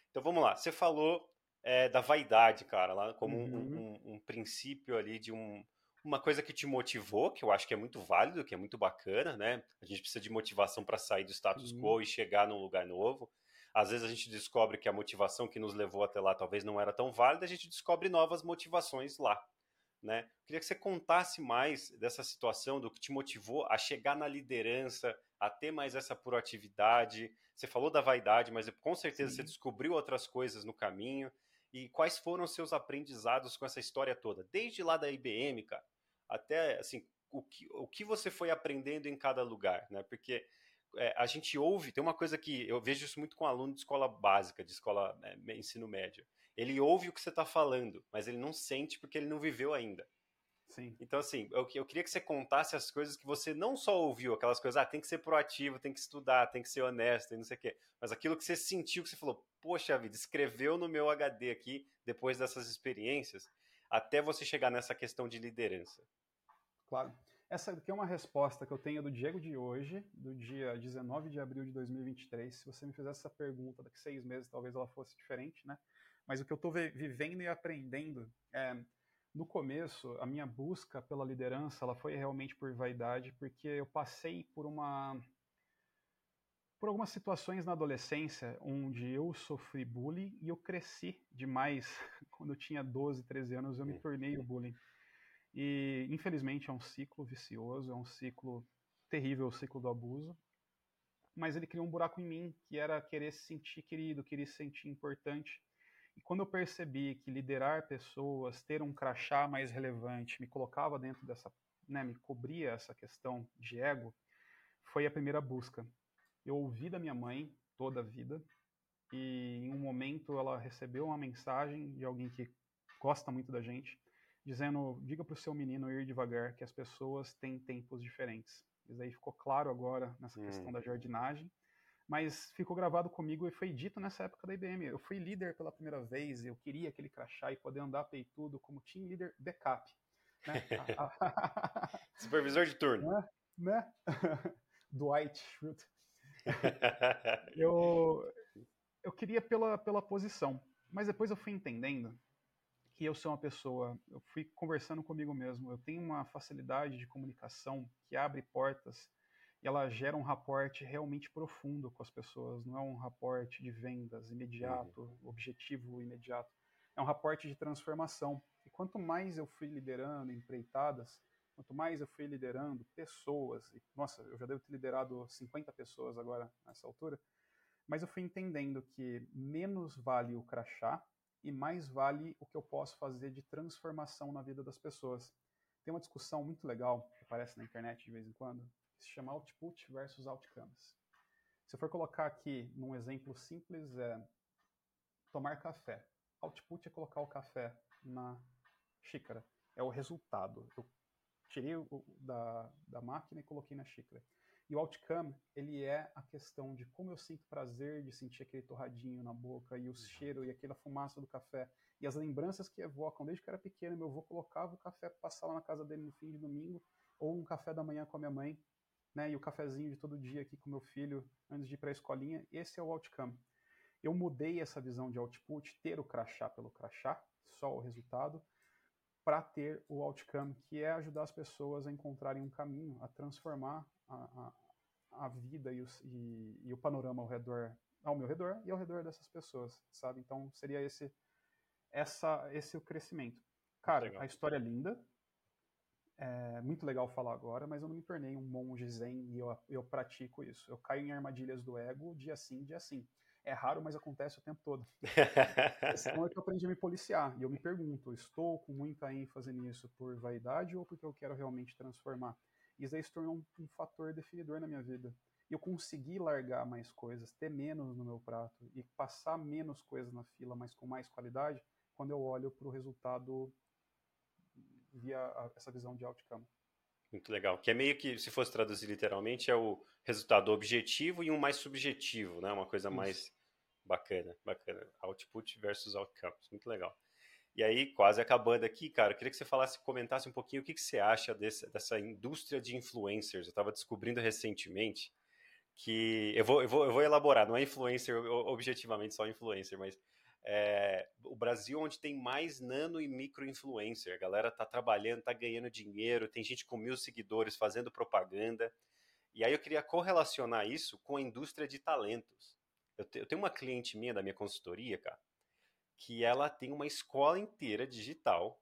Então vamos lá. Você falou é, da vaidade, cara, lá como uhum. um, um, um, princípio ali de um, uma coisa que te motivou, que eu acho que é muito válido, que é muito bacana, né? A gente precisa de motivação para sair do status uhum. quo e chegar num lugar novo. Às vezes a gente descobre que a motivação que nos levou até lá talvez não era tão válida, a gente descobre novas motivações lá. Né? Queria que você contasse mais dessa situação, do que te motivou a chegar na liderança, a ter mais essa proatividade. Você falou da vaidade, mas com certeza Sim. você descobriu outras coisas no caminho. E quais foram os seus aprendizados com essa história toda? Desde lá da IBM, cara, até assim, o que, o que você foi aprendendo em cada lugar, né? Porque é, a gente ouve, tem uma coisa que eu vejo isso muito com aluno de escola básica, de escola é, ensino médio. Ele ouve o que você está falando, mas ele não sente porque ele não viveu ainda. Sim. Então, assim, eu, eu queria que você contasse as coisas que você não só ouviu, aquelas coisas, ah, tem que ser proativo, tem que estudar, tem que ser honesto, e não sei o quê, mas aquilo que você sentiu, que você falou, poxa vida, escreveu no meu HD aqui, depois dessas experiências, até você chegar nessa questão de liderança. Claro. Essa aqui é uma resposta que eu tenho do Diego de hoje, do dia 19 de abril de 2023. Se você me fizesse essa pergunta daqui seis meses, talvez ela fosse diferente, né? Mas o que eu estou vivendo e aprendendo é, no começo, a minha busca pela liderança, ela foi realmente por vaidade, porque eu passei por uma por algumas situações na adolescência onde eu sofri bullying e eu cresci demais. Quando eu tinha 12, 13 anos, eu me tornei o bullying. E, infelizmente, é um ciclo vicioso, é um ciclo terrível, o ciclo do abuso. Mas ele criou um buraco em mim, que era querer se sentir querido, querer se sentir importante. E quando eu percebi que liderar pessoas, ter um crachá mais relevante, me colocava dentro dessa, né, me cobria essa questão de ego, foi a primeira busca. Eu ouvi da minha mãe toda a vida, e em um momento ela recebeu uma mensagem de alguém que gosta muito da gente, dizendo: diga para o seu menino ir devagar, que as pessoas têm tempos diferentes. Isso aí ficou claro agora nessa hum. questão da jardinagem, mas ficou gravado comigo e foi dito nessa época da IBM. Eu fui líder pela primeira vez, eu queria aquele crachá e poder andar peitudo como team leader backup. Né? Supervisor de turno. Né? né? Dwight Schrute. eu, eu queria pela, pela posição, mas depois eu fui entendendo que eu sou uma pessoa, eu fui conversando comigo mesmo, eu tenho uma facilidade de comunicação que abre portas e ela gera um raporte realmente profundo com as pessoas, não é um raporte de vendas imediato, uhum. objetivo imediato, é um raporte de transformação. E quanto mais eu fui liderando empreitadas, quanto mais eu fui liderando pessoas, e, nossa, eu já devo ter liderado 50 pessoas agora nessa altura, mas eu fui entendendo que menos vale o crachá e mais vale o que eu posso fazer de transformação na vida das pessoas. Tem uma discussão muito legal que aparece na internet de vez em quando, se chama output versus outcomes. Se for colocar aqui num exemplo simples, é tomar café. Output é colocar o café na xícara. É o resultado. Eu tirei o, da, da máquina e coloquei na xícara. E o outcome, ele é a questão de como eu sinto prazer de sentir aquele torradinho na boca e o cheiro e aquela fumaça do café e as lembranças que evocam. Desde que eu era pequeno, meu avô colocava o café para passar lá na casa dele no fim de domingo ou um café da manhã com a minha mãe, né? E o cafezinho de todo dia aqui com meu filho antes de ir para a escolinha. Esse é o outcome. Eu mudei essa visão de output, ter o crachá pelo crachá, só o resultado, para ter o outcome, que é ajudar as pessoas a encontrarem um caminho, a transformar a, a, a vida e, os, e, e, o panorama ao redor, ao meu redor e ao redor dessas pessoas, sabe? Então seria esse, essa, esse o crescimento. Cara, legal. a história é linda, é muito legal falar agora, mas eu não me tornei um monge zen e eu, eu pratico isso. Eu caio em armadilhas do ego dia sim, dia sim é raro, mas acontece o tempo todo. então é que eu aprendi a me policiar. E eu me pergunto, estou com muita ênfase nisso por vaidade ou porque eu quero realmente transformar? Isso aí se tornou um, um fator definidor na minha vida. E eu consegui largar mais coisas, ter menos no meu prato e passar menos coisas na fila, mas com mais qualidade, quando eu olho para o resultado via a, essa visão de outcome. Muito legal. Que é meio que, se fosse traduzir literalmente, é o resultado objetivo e um mais subjetivo, né? Uma coisa Isso. mais bacana, bacana. Output versus outcomes. Muito legal. E aí, quase acabando aqui, cara, eu queria que você falasse, comentasse um pouquinho o que, que você acha desse, dessa indústria de influencers. Eu estava descobrindo recentemente que. Eu vou, eu, vou, eu vou elaborar, não é influencer objetivamente só influencer, mas é, o Brasil onde tem mais nano e micro influencer. A galera tá trabalhando, tá ganhando dinheiro, tem gente com mil seguidores fazendo propaganda. E aí eu queria correlacionar isso com a indústria de talentos. Eu, te, eu tenho uma cliente minha da minha consultoria, cara, que ela tem uma escola inteira digital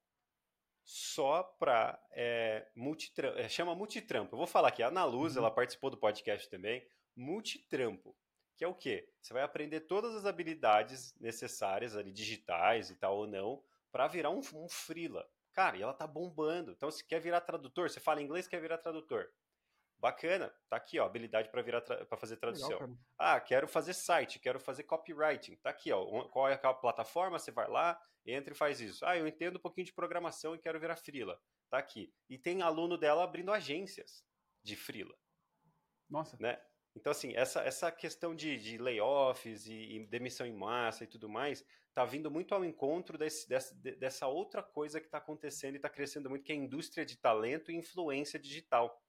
só para é, multitrampo, é, chama multitrampo. Eu vou falar aqui, a Ana Luz, uhum. ela participou do podcast também, multitrampo que é o quê? Você vai aprender todas as habilidades necessárias ali, digitais e tal ou não, para virar um, um freela. Cara, e ela tá bombando. Então, se quer virar tradutor, você fala inglês, quer virar tradutor. Bacana, tá aqui, ó, habilidade para virar para fazer tradução. Legal, ah, quero fazer site, quero fazer copywriting. Tá aqui, ó, qual é a plataforma? Você vai lá, entra e faz isso. Ah, eu entendo um pouquinho de programação e quero virar freela. Tá aqui. E tem aluno dela abrindo agências de freela. Nossa. Né? Então, assim, essa, essa questão de, de layoffs e, e, demissão em massa e tudo mais, está vindo muito ao encontro desse, dessa, dessa outra coisa que está acontecendo e está crescendo muito, que é a indústria de talento e influência digital.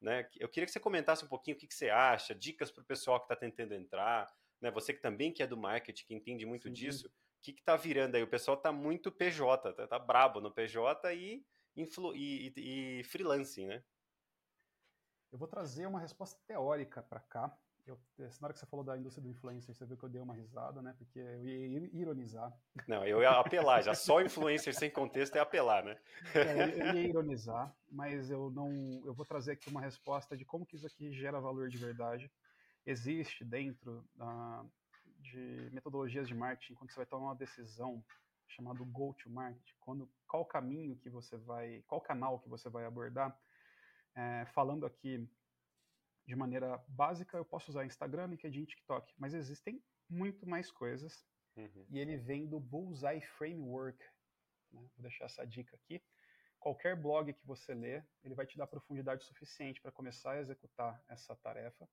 Né? Eu queria que você comentasse um pouquinho o que, que você acha, dicas para o pessoal que está tentando entrar, né? você que também que é do marketing, que entende muito Sim. disso, o que está virando aí? O pessoal está muito PJ, está tá brabo no PJ e, influ, e, e, e freelancing, né? Eu vou trazer uma resposta teórica para cá. Eu, na hora que você falou da indústria do influencer, você viu que eu dei uma risada, né? Porque eu ia ironizar. Não, eu ia apelar, já só influencer sem contexto é apelar, né? É, eu ia ironizar, mas eu não. Eu vou trazer aqui uma resposta de como que isso aqui gera valor de verdade. Existe dentro uh, de metodologias de marketing, quando você vai tomar uma decisão chamado go to market, quando qual caminho que você vai, qual canal que você vai abordar, é, falando aqui de maneira básica, eu posso usar Instagram, LinkedIn, TikTok, mas existem muito mais coisas. Uhum. E ele vem do Bullseye Framework. Né? Vou deixar essa dica aqui. Qualquer blog que você lê, ele vai te dar profundidade suficiente para começar a executar essa tarefa,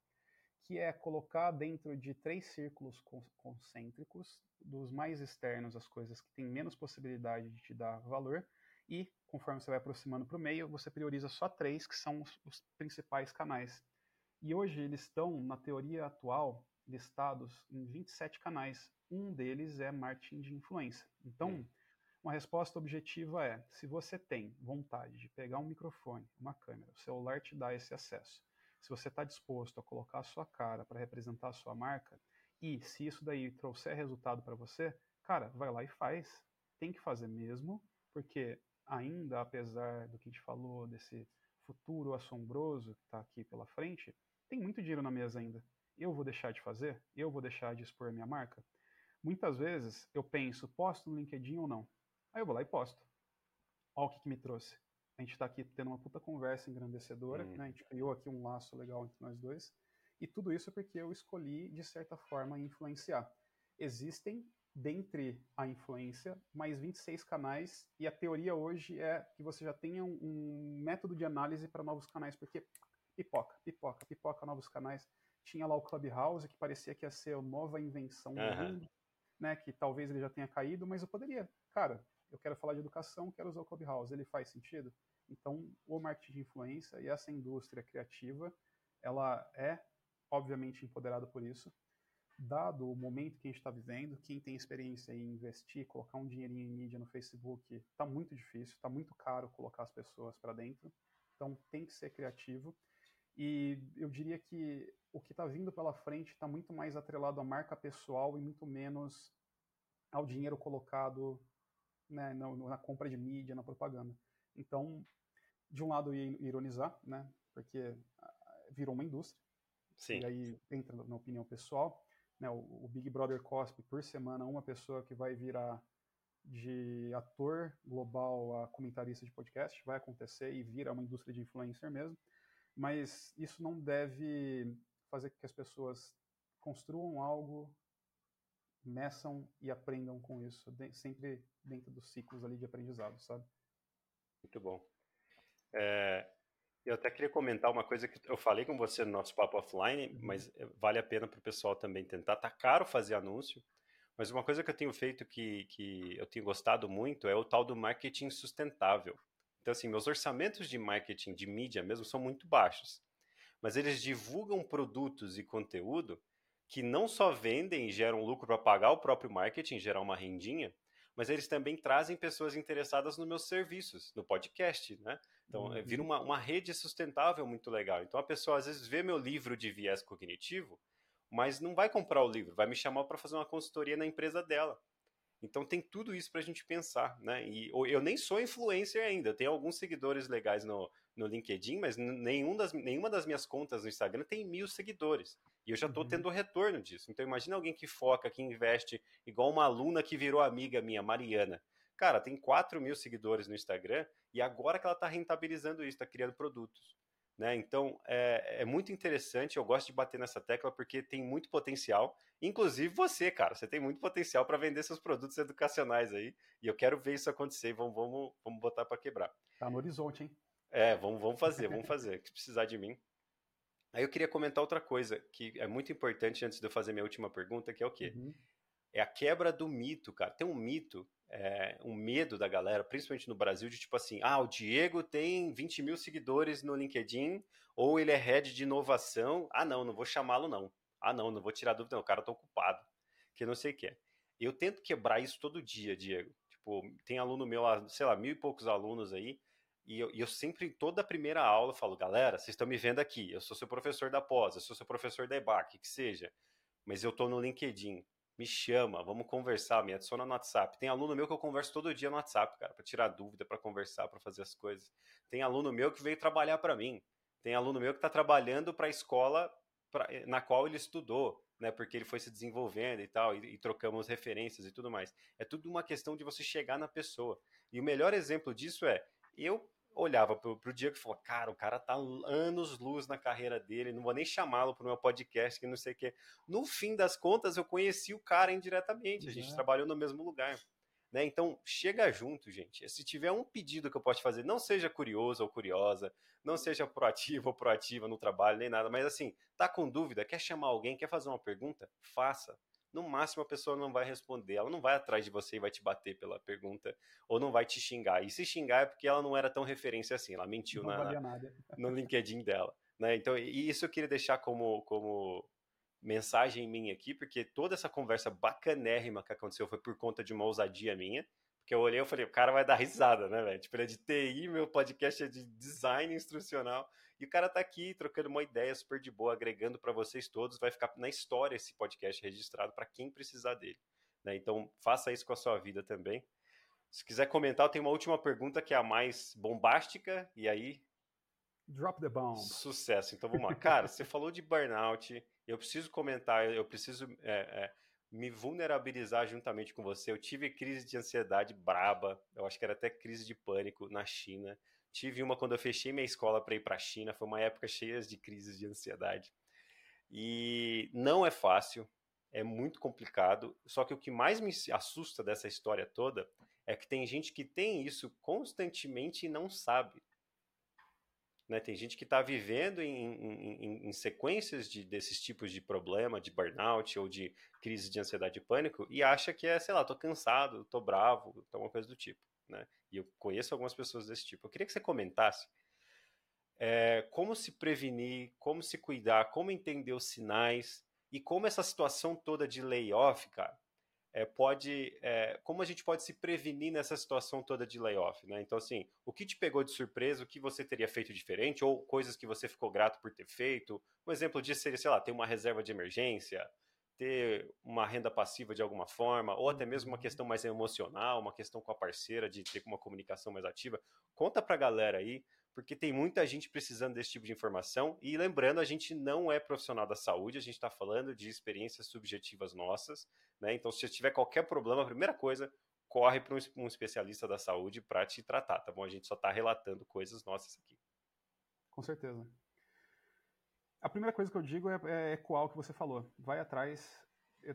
que é colocar dentro de três círculos concêntricos, dos mais externos as coisas que têm menos possibilidade de te dar valor, e conforme você vai aproximando para o meio, você prioriza só três, que são os, os principais canais. E hoje eles estão, na teoria atual, listados em 27 canais. Um deles é marketing de influência. Então, hum. uma resposta objetiva é: se você tem vontade de pegar um microfone, uma câmera, o celular te dá esse acesso. Se você está disposto a colocar a sua cara para representar a sua marca, e se isso daí trouxer resultado para você, cara, vai lá e faz. Tem que fazer mesmo, porque ainda, apesar do que a gente falou, desse futuro assombroso que está aqui pela frente, tem muito dinheiro na mesa ainda. Eu vou deixar de fazer? Eu vou deixar de expor minha marca? Muitas vezes eu penso, posto no LinkedIn ou não? Aí eu vou lá e posto. Olha o que, que me trouxe. A gente está aqui tendo uma puta conversa engrandecedora, hum. né? A gente criou aqui um laço legal entre nós dois. E tudo isso porque eu escolhi, de certa forma, influenciar. Existem, dentre a influência, mais 26 canais, e a teoria hoje é que você já tenha um, um método de análise para novos canais, porque pipoca, pipoca, pipoca novos canais. Tinha lá o Clubhouse, que parecia que ia ser a nova invenção uhum. do mundo, né? Que talvez ele já tenha caído, mas eu poderia. Cara, eu quero falar de educação, quero usar o Clubhouse. Ele faz sentido? Então, o marketing de influência e essa indústria criativa, ela é, obviamente, empoderada por isso. Dado o momento que a gente está vivendo, quem tem experiência em investir, colocar um dinheirinho em mídia no Facebook, está muito difícil, está muito caro colocar as pessoas para dentro. Então, tem que ser criativo. E eu diria que o que está vindo pela frente está muito mais atrelado à marca pessoal e muito menos ao dinheiro colocado né, na, na, compra de mídia, na propaganda. Então, de um lado, ia ironizar, né, porque ah, virou uma indústria. Sim. E aí entra na opinião pessoal. Né, o, o Big Brother Cospe, por semana, uma pessoa que vai virar de ator global a comentarista de podcast, vai acontecer e vira uma indústria de influencer mesmo mas isso não deve fazer com que as pessoas construam algo, meçam e aprendam com isso, de, sempre dentro dos ciclos ali de aprendizado, sabe? Muito bom. É, eu até queria comentar uma coisa que eu falei com você no nosso papo offline, uhum. mas é, vale a pena para o pessoal também tentar. Tá caro fazer anúncio, mas uma coisa que eu tenho feito que, que eu tenho gostado muito é o tal do marketing sustentável. Então, assim, meus orçamentos de marketing, de mídia mesmo, são muito baixos. Mas eles divulgam produtos e conteúdo que não só vendem e geram lucro para pagar o próprio marketing, gerar uma rendinha, mas eles também trazem pessoas interessadas nos meus serviços, no podcast, né? Então, uhum. vira uma, uma rede sustentável muito legal. Então, a pessoa às vezes vê meu livro de viés cognitivo, mas não vai comprar o livro, vai me chamar para fazer uma consultoria na empresa dela. Então tem tudo isso para a gente pensar, né? E eu nem sou influencer ainda, eu tenho alguns seguidores legais no, no LinkedIn, mas nenhum das, nenhuma das minhas contas no Instagram tem mil seguidores. E eu já estou uhum. tendo retorno disso. Então imagina alguém que foca, que investe, igual uma aluna que virou amiga minha, Mariana. Cara, tem 4 mil seguidores no Instagram e agora que ela está rentabilizando isso, está criando produtos. Né? Então é, é, muito interessante, eu gosto de bater nessa tecla porque tem muito potencial. Inclusive você, cara, você tem muito potencial para vender seus produtos educacionais aí. E eu quero ver isso acontecer. Vamos, vamos, vamos botar para quebrar. Tá no horizonte, hein? É, vamos, vamos fazer, vamos fazer. Se precisar de mim. Aí eu queria comentar outra coisa que é muito importante antes de eu fazer minha última pergunta, que é o quê? Uhum. É a quebra do mito, cara. Tem um mito é, um medo da galera, principalmente no Brasil, de tipo assim, ah, o Diego tem 20 mil seguidores no LinkedIn, ou ele é head de inovação, ah não, não vou chamá-lo não, ah não, não vou tirar dúvida não, o cara tá ocupado, que não sei o que é. Eu tento quebrar isso todo dia, Diego, tipo, tem aluno meu lá, sei lá, mil e poucos alunos aí, e eu, e eu sempre, em toda a primeira aula, falo, galera, vocês estão me vendo aqui, eu sou seu professor da pós, eu sou seu professor da EBAC, que seja, mas eu tô no LinkedIn, me chama, vamos conversar, me adiciona no WhatsApp. Tem aluno meu que eu converso todo dia no WhatsApp, cara, para tirar dúvida, para conversar, para fazer as coisas. Tem aluno meu que veio trabalhar para mim. Tem aluno meu que está trabalhando para a escola pra, eh, na qual ele estudou, né? Porque ele foi se desenvolvendo e tal, e, e trocamos referências e tudo mais. É tudo uma questão de você chegar na pessoa. E o melhor exemplo disso é eu olhava pro, pro Diego e falava, cara, o cara tá anos luz na carreira dele, não vou nem chamá-lo pro meu podcast, que não sei o quê. No fim das contas, eu conheci o cara indiretamente, a gente uhum. trabalhou no mesmo lugar. Né? Então, chega junto, gente. Se tiver um pedido que eu posso fazer, não seja curioso ou curiosa, não seja proativo ou proativa no trabalho, nem nada, mas assim, tá com dúvida, quer chamar alguém, quer fazer uma pergunta? Faça no máximo a pessoa não vai responder, ela não vai atrás de você e vai te bater pela pergunta, ou não vai te xingar. E se xingar é porque ela não era tão referência assim, ela mentiu na, no LinkedIn dela. Né? Então, e isso eu queria deixar como, como mensagem minha aqui, porque toda essa conversa bacanérrima que aconteceu foi por conta de uma ousadia minha. Porque eu olhei e falei, o cara vai dar risada, né, velho? Tipo, ele é de TI, meu podcast é de design instrucional. E o cara tá aqui trocando uma ideia super de boa, agregando para vocês todos. Vai ficar na história esse podcast registrado para quem precisar dele. Né? Então, faça isso com a sua vida também. Se quiser comentar, eu tenho uma última pergunta que é a mais bombástica. E aí. Drop the bomb. Sucesso. Então vamos lá. Cara, você falou de burnout. Eu preciso comentar, eu preciso. É, é, me vulnerabilizar juntamente com você. Eu tive crise de ansiedade braba, eu acho que era até crise de pânico na China. Tive uma quando eu fechei minha escola para ir para a China, foi uma época cheia de crises de ansiedade. E não é fácil, é muito complicado. Só que o que mais me assusta dessa história toda é que tem gente que tem isso constantemente e não sabe. Né? Tem gente que está vivendo em, em, em, sequências de, desses tipos de problema, de burnout ou de crise de ansiedade e pânico, e acha que é, sei lá, tô cansado, tô bravo, alguma coisa do tipo. Né? E eu conheço algumas pessoas desse tipo. Eu queria que você comentasse é, como se prevenir, como se cuidar, como entender os sinais e como essa situação toda de layoff, cara, é, pode, é, como a gente pode se prevenir nessa situação toda de layoff, né? Então, assim, o que te pegou de surpresa, o que você teria feito diferente, ou coisas que você ficou grato por ter feito. Um exemplo disso seria, sei lá, ter uma reserva de emergência, ter uma renda passiva de alguma forma, ou até mesmo uma uhum. questão mais emocional, uma questão com a parceira de ter uma comunicação mais ativa. Conta pra galera aí porque tem muita gente precisando desse tipo de informação. E lembrando, a gente não é profissional da saúde, a gente está falando de experiências subjetivas nossas. Né? Então, se tiver qualquer problema, a primeira coisa, corre para um especialista da saúde para te tratar, tá bom? A gente só está relatando coisas nossas aqui. Com certeza. A primeira coisa que eu digo é, é ecoar o que você falou. Vai atrás,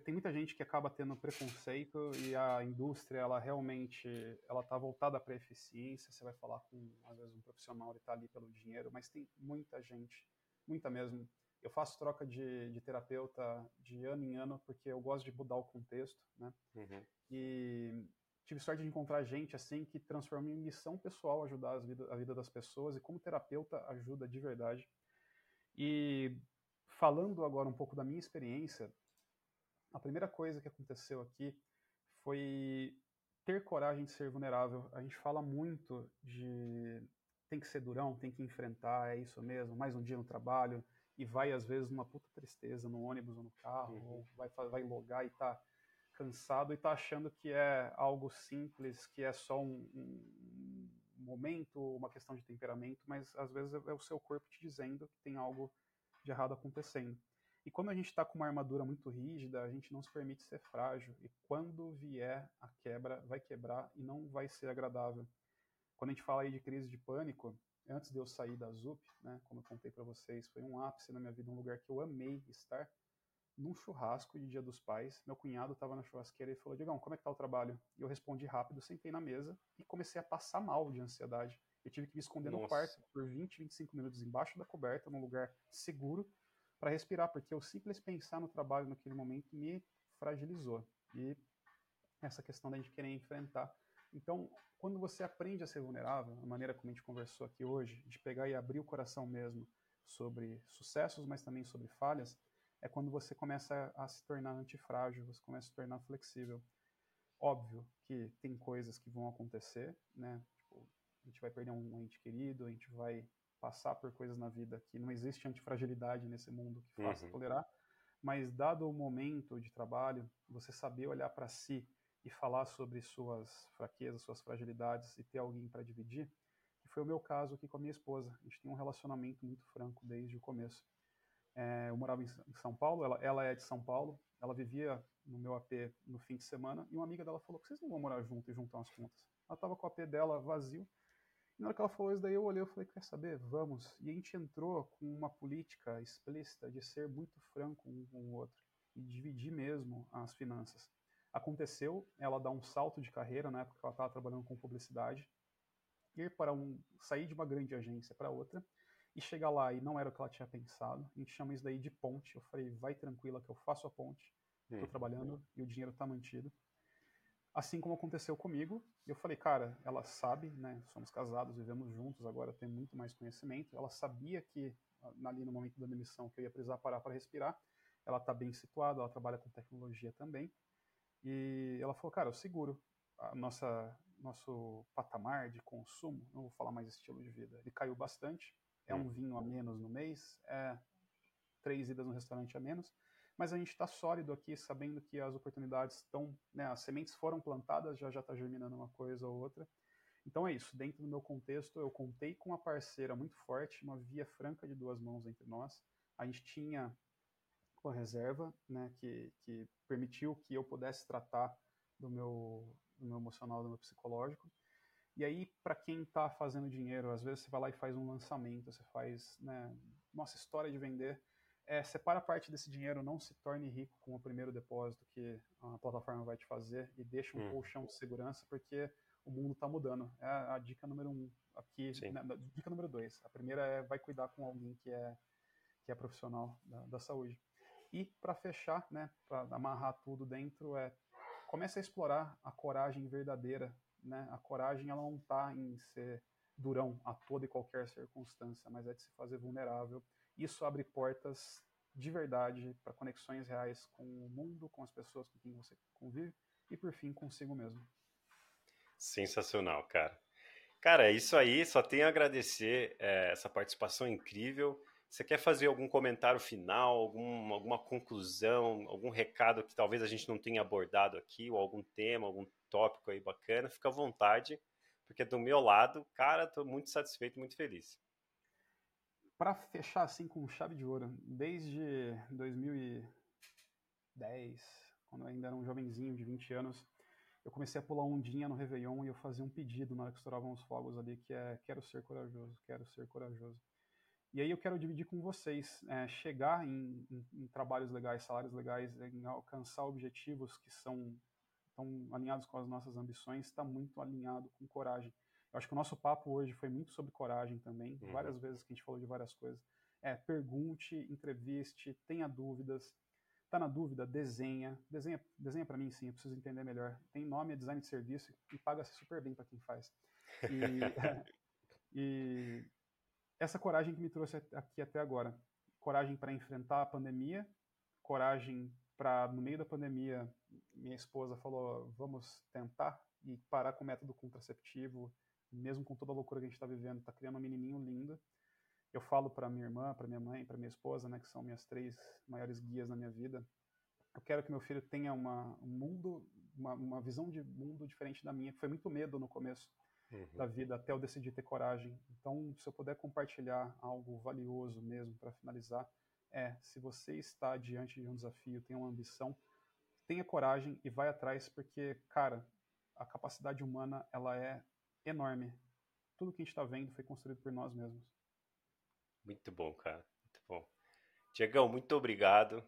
tem muita gente que acaba tendo preconceito e a indústria ela realmente ela está voltada para eficiência. Você vai falar com às vezes um profissional ele está ali pelo dinheiro mas tem muita gente muita mesmo. Eu faço troca de, de terapeuta de ano em ano porque eu gosto de mudar o contexto né? Uhum. e tive sorte de encontrar gente assim que transforma em missão pessoal ajudar vida, a vida das pessoas e como terapeuta ajuda de verdade. E falando agora um pouco da minha experiência a primeira coisa que aconteceu aqui foi ter coragem de ser vulnerável. A gente fala muito de tem que ser durão, tem que enfrentar, é isso mesmo, mais um dia no trabalho, e vai às vezes numa puta tristeza no ônibus ou no carro, uhum. ou vai, vai logar e tá cansado e tá achando que é algo simples, que é só um, um momento, uma questão de temperamento, mas às vezes é o seu corpo te dizendo que tem algo de errado acontecendo. E quando a gente está com uma armadura muito rígida, a gente não se permite ser frágil. E quando vier a quebra, vai quebrar e não vai ser agradável. Quando a gente fala aí de crise de pânico, antes de eu sair da ZUP, né, como eu contei para vocês, foi um ápice na minha vida, um lugar que eu amei estar, num churrasco de Dia dos Pais. Meu cunhado estava na churrasqueira e falou: Diegão, como é que tá o trabalho? E eu respondi rápido, sentei na mesa e comecei a passar mal de ansiedade. Eu tive que me esconder Nossa. no quarto por 20, 25 minutos embaixo da coberta, num lugar seguro, para respirar, porque o simples pensar no trabalho naquele momento me fragilizou. E essa questão da gente querer enfrentar. Então, quando você aprende a ser vulnerável, a maneira como a gente conversou aqui hoje, de pegar e abrir o coração mesmo sobre sucessos, mas também sobre falhas, é quando você começa a se tornar antifrágil, você começa a se tornar flexível. Óbvio que tem coisas que vão acontecer, né? Tipo, a gente vai perder um ente querido, a gente vai passar por coisas na vida que não existe antifragilidade nesse mundo que faça uhum. tolerar, mas dado o momento de trabalho, você saber olhar para si e falar sobre suas fraquezas, suas fragilidades e ter alguém para dividir, que foi o meu caso aqui com a minha esposa. A gente tem um relacionamento muito franco desde o começo. É, eu morava em São Paulo, ela, ela é de São Paulo, ela vivia no meu AP no fim de semana e uma amiga dela falou que vocês não vão morar junto e juntar as contas. Ela estava com o AP dela vazio e na hora que ela falou isso daí, eu olhei e falei, quer saber? Vamos. E a gente entrou com uma política explícita de ser muito franco um com o outro e dividir mesmo as finanças. Aconteceu ela dar um salto de carreira, na época que ela estava trabalhando com publicidade, ir para um sair de uma grande agência para outra e chegar lá e não era o que ela tinha pensado. A gente chama isso daí de ponte. Eu falei, vai tranquila que eu faço a ponte. Estou trabalhando e o dinheiro está mantido. Assim como aconteceu comigo, eu falei, cara, ela sabe, né? Somos casados, vivemos juntos, agora tem muito mais conhecimento. Ela sabia que ali no momento da demissão que eu ia precisar parar para respirar. Ela está bem situada, ela trabalha com tecnologia também. E ela falou, cara, eu seguro a nossa nosso patamar de consumo, não vou falar mais estilo de vida, ele caiu bastante. É um hum. vinho a menos no mês, é três idas no restaurante a menos mas a gente está sólido aqui, sabendo que as oportunidades estão, né, as sementes foram plantadas, já já está germinando uma coisa ou outra. Então é isso, dentro do meu contexto, eu contei com uma parceira muito forte, uma via franca de duas mãos entre nós. A gente tinha uma reserva, né, que, que permitiu que eu pudesse tratar do meu, do meu emocional, do meu psicológico. E aí, para quem está fazendo dinheiro, às vezes você vai lá e faz um lançamento, você faz, né, nossa história de vender é, separa parte desse dinheiro, não se torne rico com o primeiro depósito que a plataforma vai te fazer e deixa um hum. colchão de segurança, porque o mundo está mudando. É a dica número um aqui. Né, dica número dois. A primeira é vai cuidar com alguém que é, que é profissional da, da saúde. E para fechar, né, para amarrar tudo dentro, é comece a explorar a coragem verdadeira. Né? A coragem ela não está em ser durão a toda e qualquer circunstância, mas é de se fazer vulnerável isso abre portas de verdade para conexões reais com o mundo, com as pessoas com quem você convive e, por fim, consigo mesmo. Sensacional, cara. Cara, é isso aí. Só tenho a agradecer é, essa participação incrível. Você quer fazer algum comentário final, algum, alguma conclusão, algum recado que talvez a gente não tenha abordado aqui, ou algum tema, algum tópico aí bacana? Fica à vontade, porque do meu lado, cara, estou muito satisfeito, muito feliz para fechar assim com chave de ouro, desde 2010, quando eu ainda era um jovenzinho de 20 anos, eu comecei a pular ondinha no Réveillon e eu fazia um pedido na hora que estouravam os fogos ali, que é quero ser corajoso, quero ser corajoso. E aí eu quero dividir com vocês, é, chegar em, em, em, trabalhos legais, salários legais, em alcançar objetivos que são tão alinhados com as nossas ambições, está muito alinhado com coragem. Eu acho que o nosso papo hoje foi muito sobre coragem também, uhum. várias vezes que a gente falou de várias coisas. É, pergunte, entreviste, tenha dúvidas. Tá na dúvida? Desenha. Desenha, desenha para mim, sim, eu preciso entender melhor. Tem nome, é design de serviço e paga-se super bem para quem faz. E, e essa coragem que me trouxe aqui até agora. Coragem para enfrentar a pandemia, coragem para, no meio da pandemia, minha esposa falou: vamos tentar e parar com o método contraceptivo, mesmo com toda a loucura que a gente está vivendo, está criando um menininho lindo. Eu falo para minha irmã, para minha mãe, para minha esposa, né, que são minhas três maiores guias na minha vida. Eu quero que meu filho tenha uma, um mundo, uma, uma visão de mundo diferente da minha. Foi muito medo no começo uhum. da vida até eu decidir ter coragem. Então, se eu puder compartilhar algo valioso mesmo para finalizar, é se você está diante de um desafio, tem uma ambição, tenha coragem e vai atrás, porque, cara, a capacidade humana ela é enorme. Tudo que a gente está vendo foi construído por nós mesmos. Muito bom, cara. Muito bom. Diegão, muito obrigado.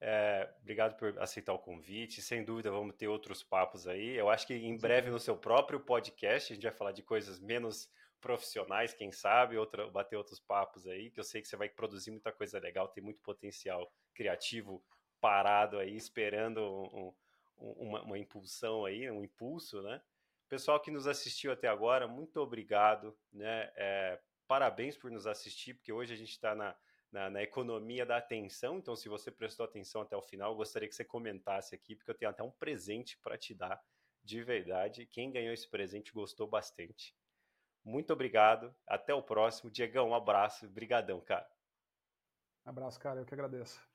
É, obrigado por aceitar o convite. Sem dúvida, vamos ter outros papos aí. Eu acho que em breve no seu próprio podcast a gente vai falar de coisas menos profissionais, quem sabe, outra, bater outros papos aí, que eu sei que você vai produzir muita coisa legal, tem muito potencial criativo parado aí, esperando um, um, uma, uma impulsão aí, um impulso, né? Pessoal que nos assistiu até agora, muito obrigado, né? É, parabéns por nos assistir, porque hoje a gente está na, na, na, economia da atenção. Então, se você prestou atenção até o final, gostaria que você comentasse aqui, porque eu tenho até um presente para te dar, de verdade. Quem ganhou esse presente gostou bastante. Muito obrigado. Até o próximo. Diegão, um abraço. Brigadão, cara. Abraço, cara. Eu que agradeço.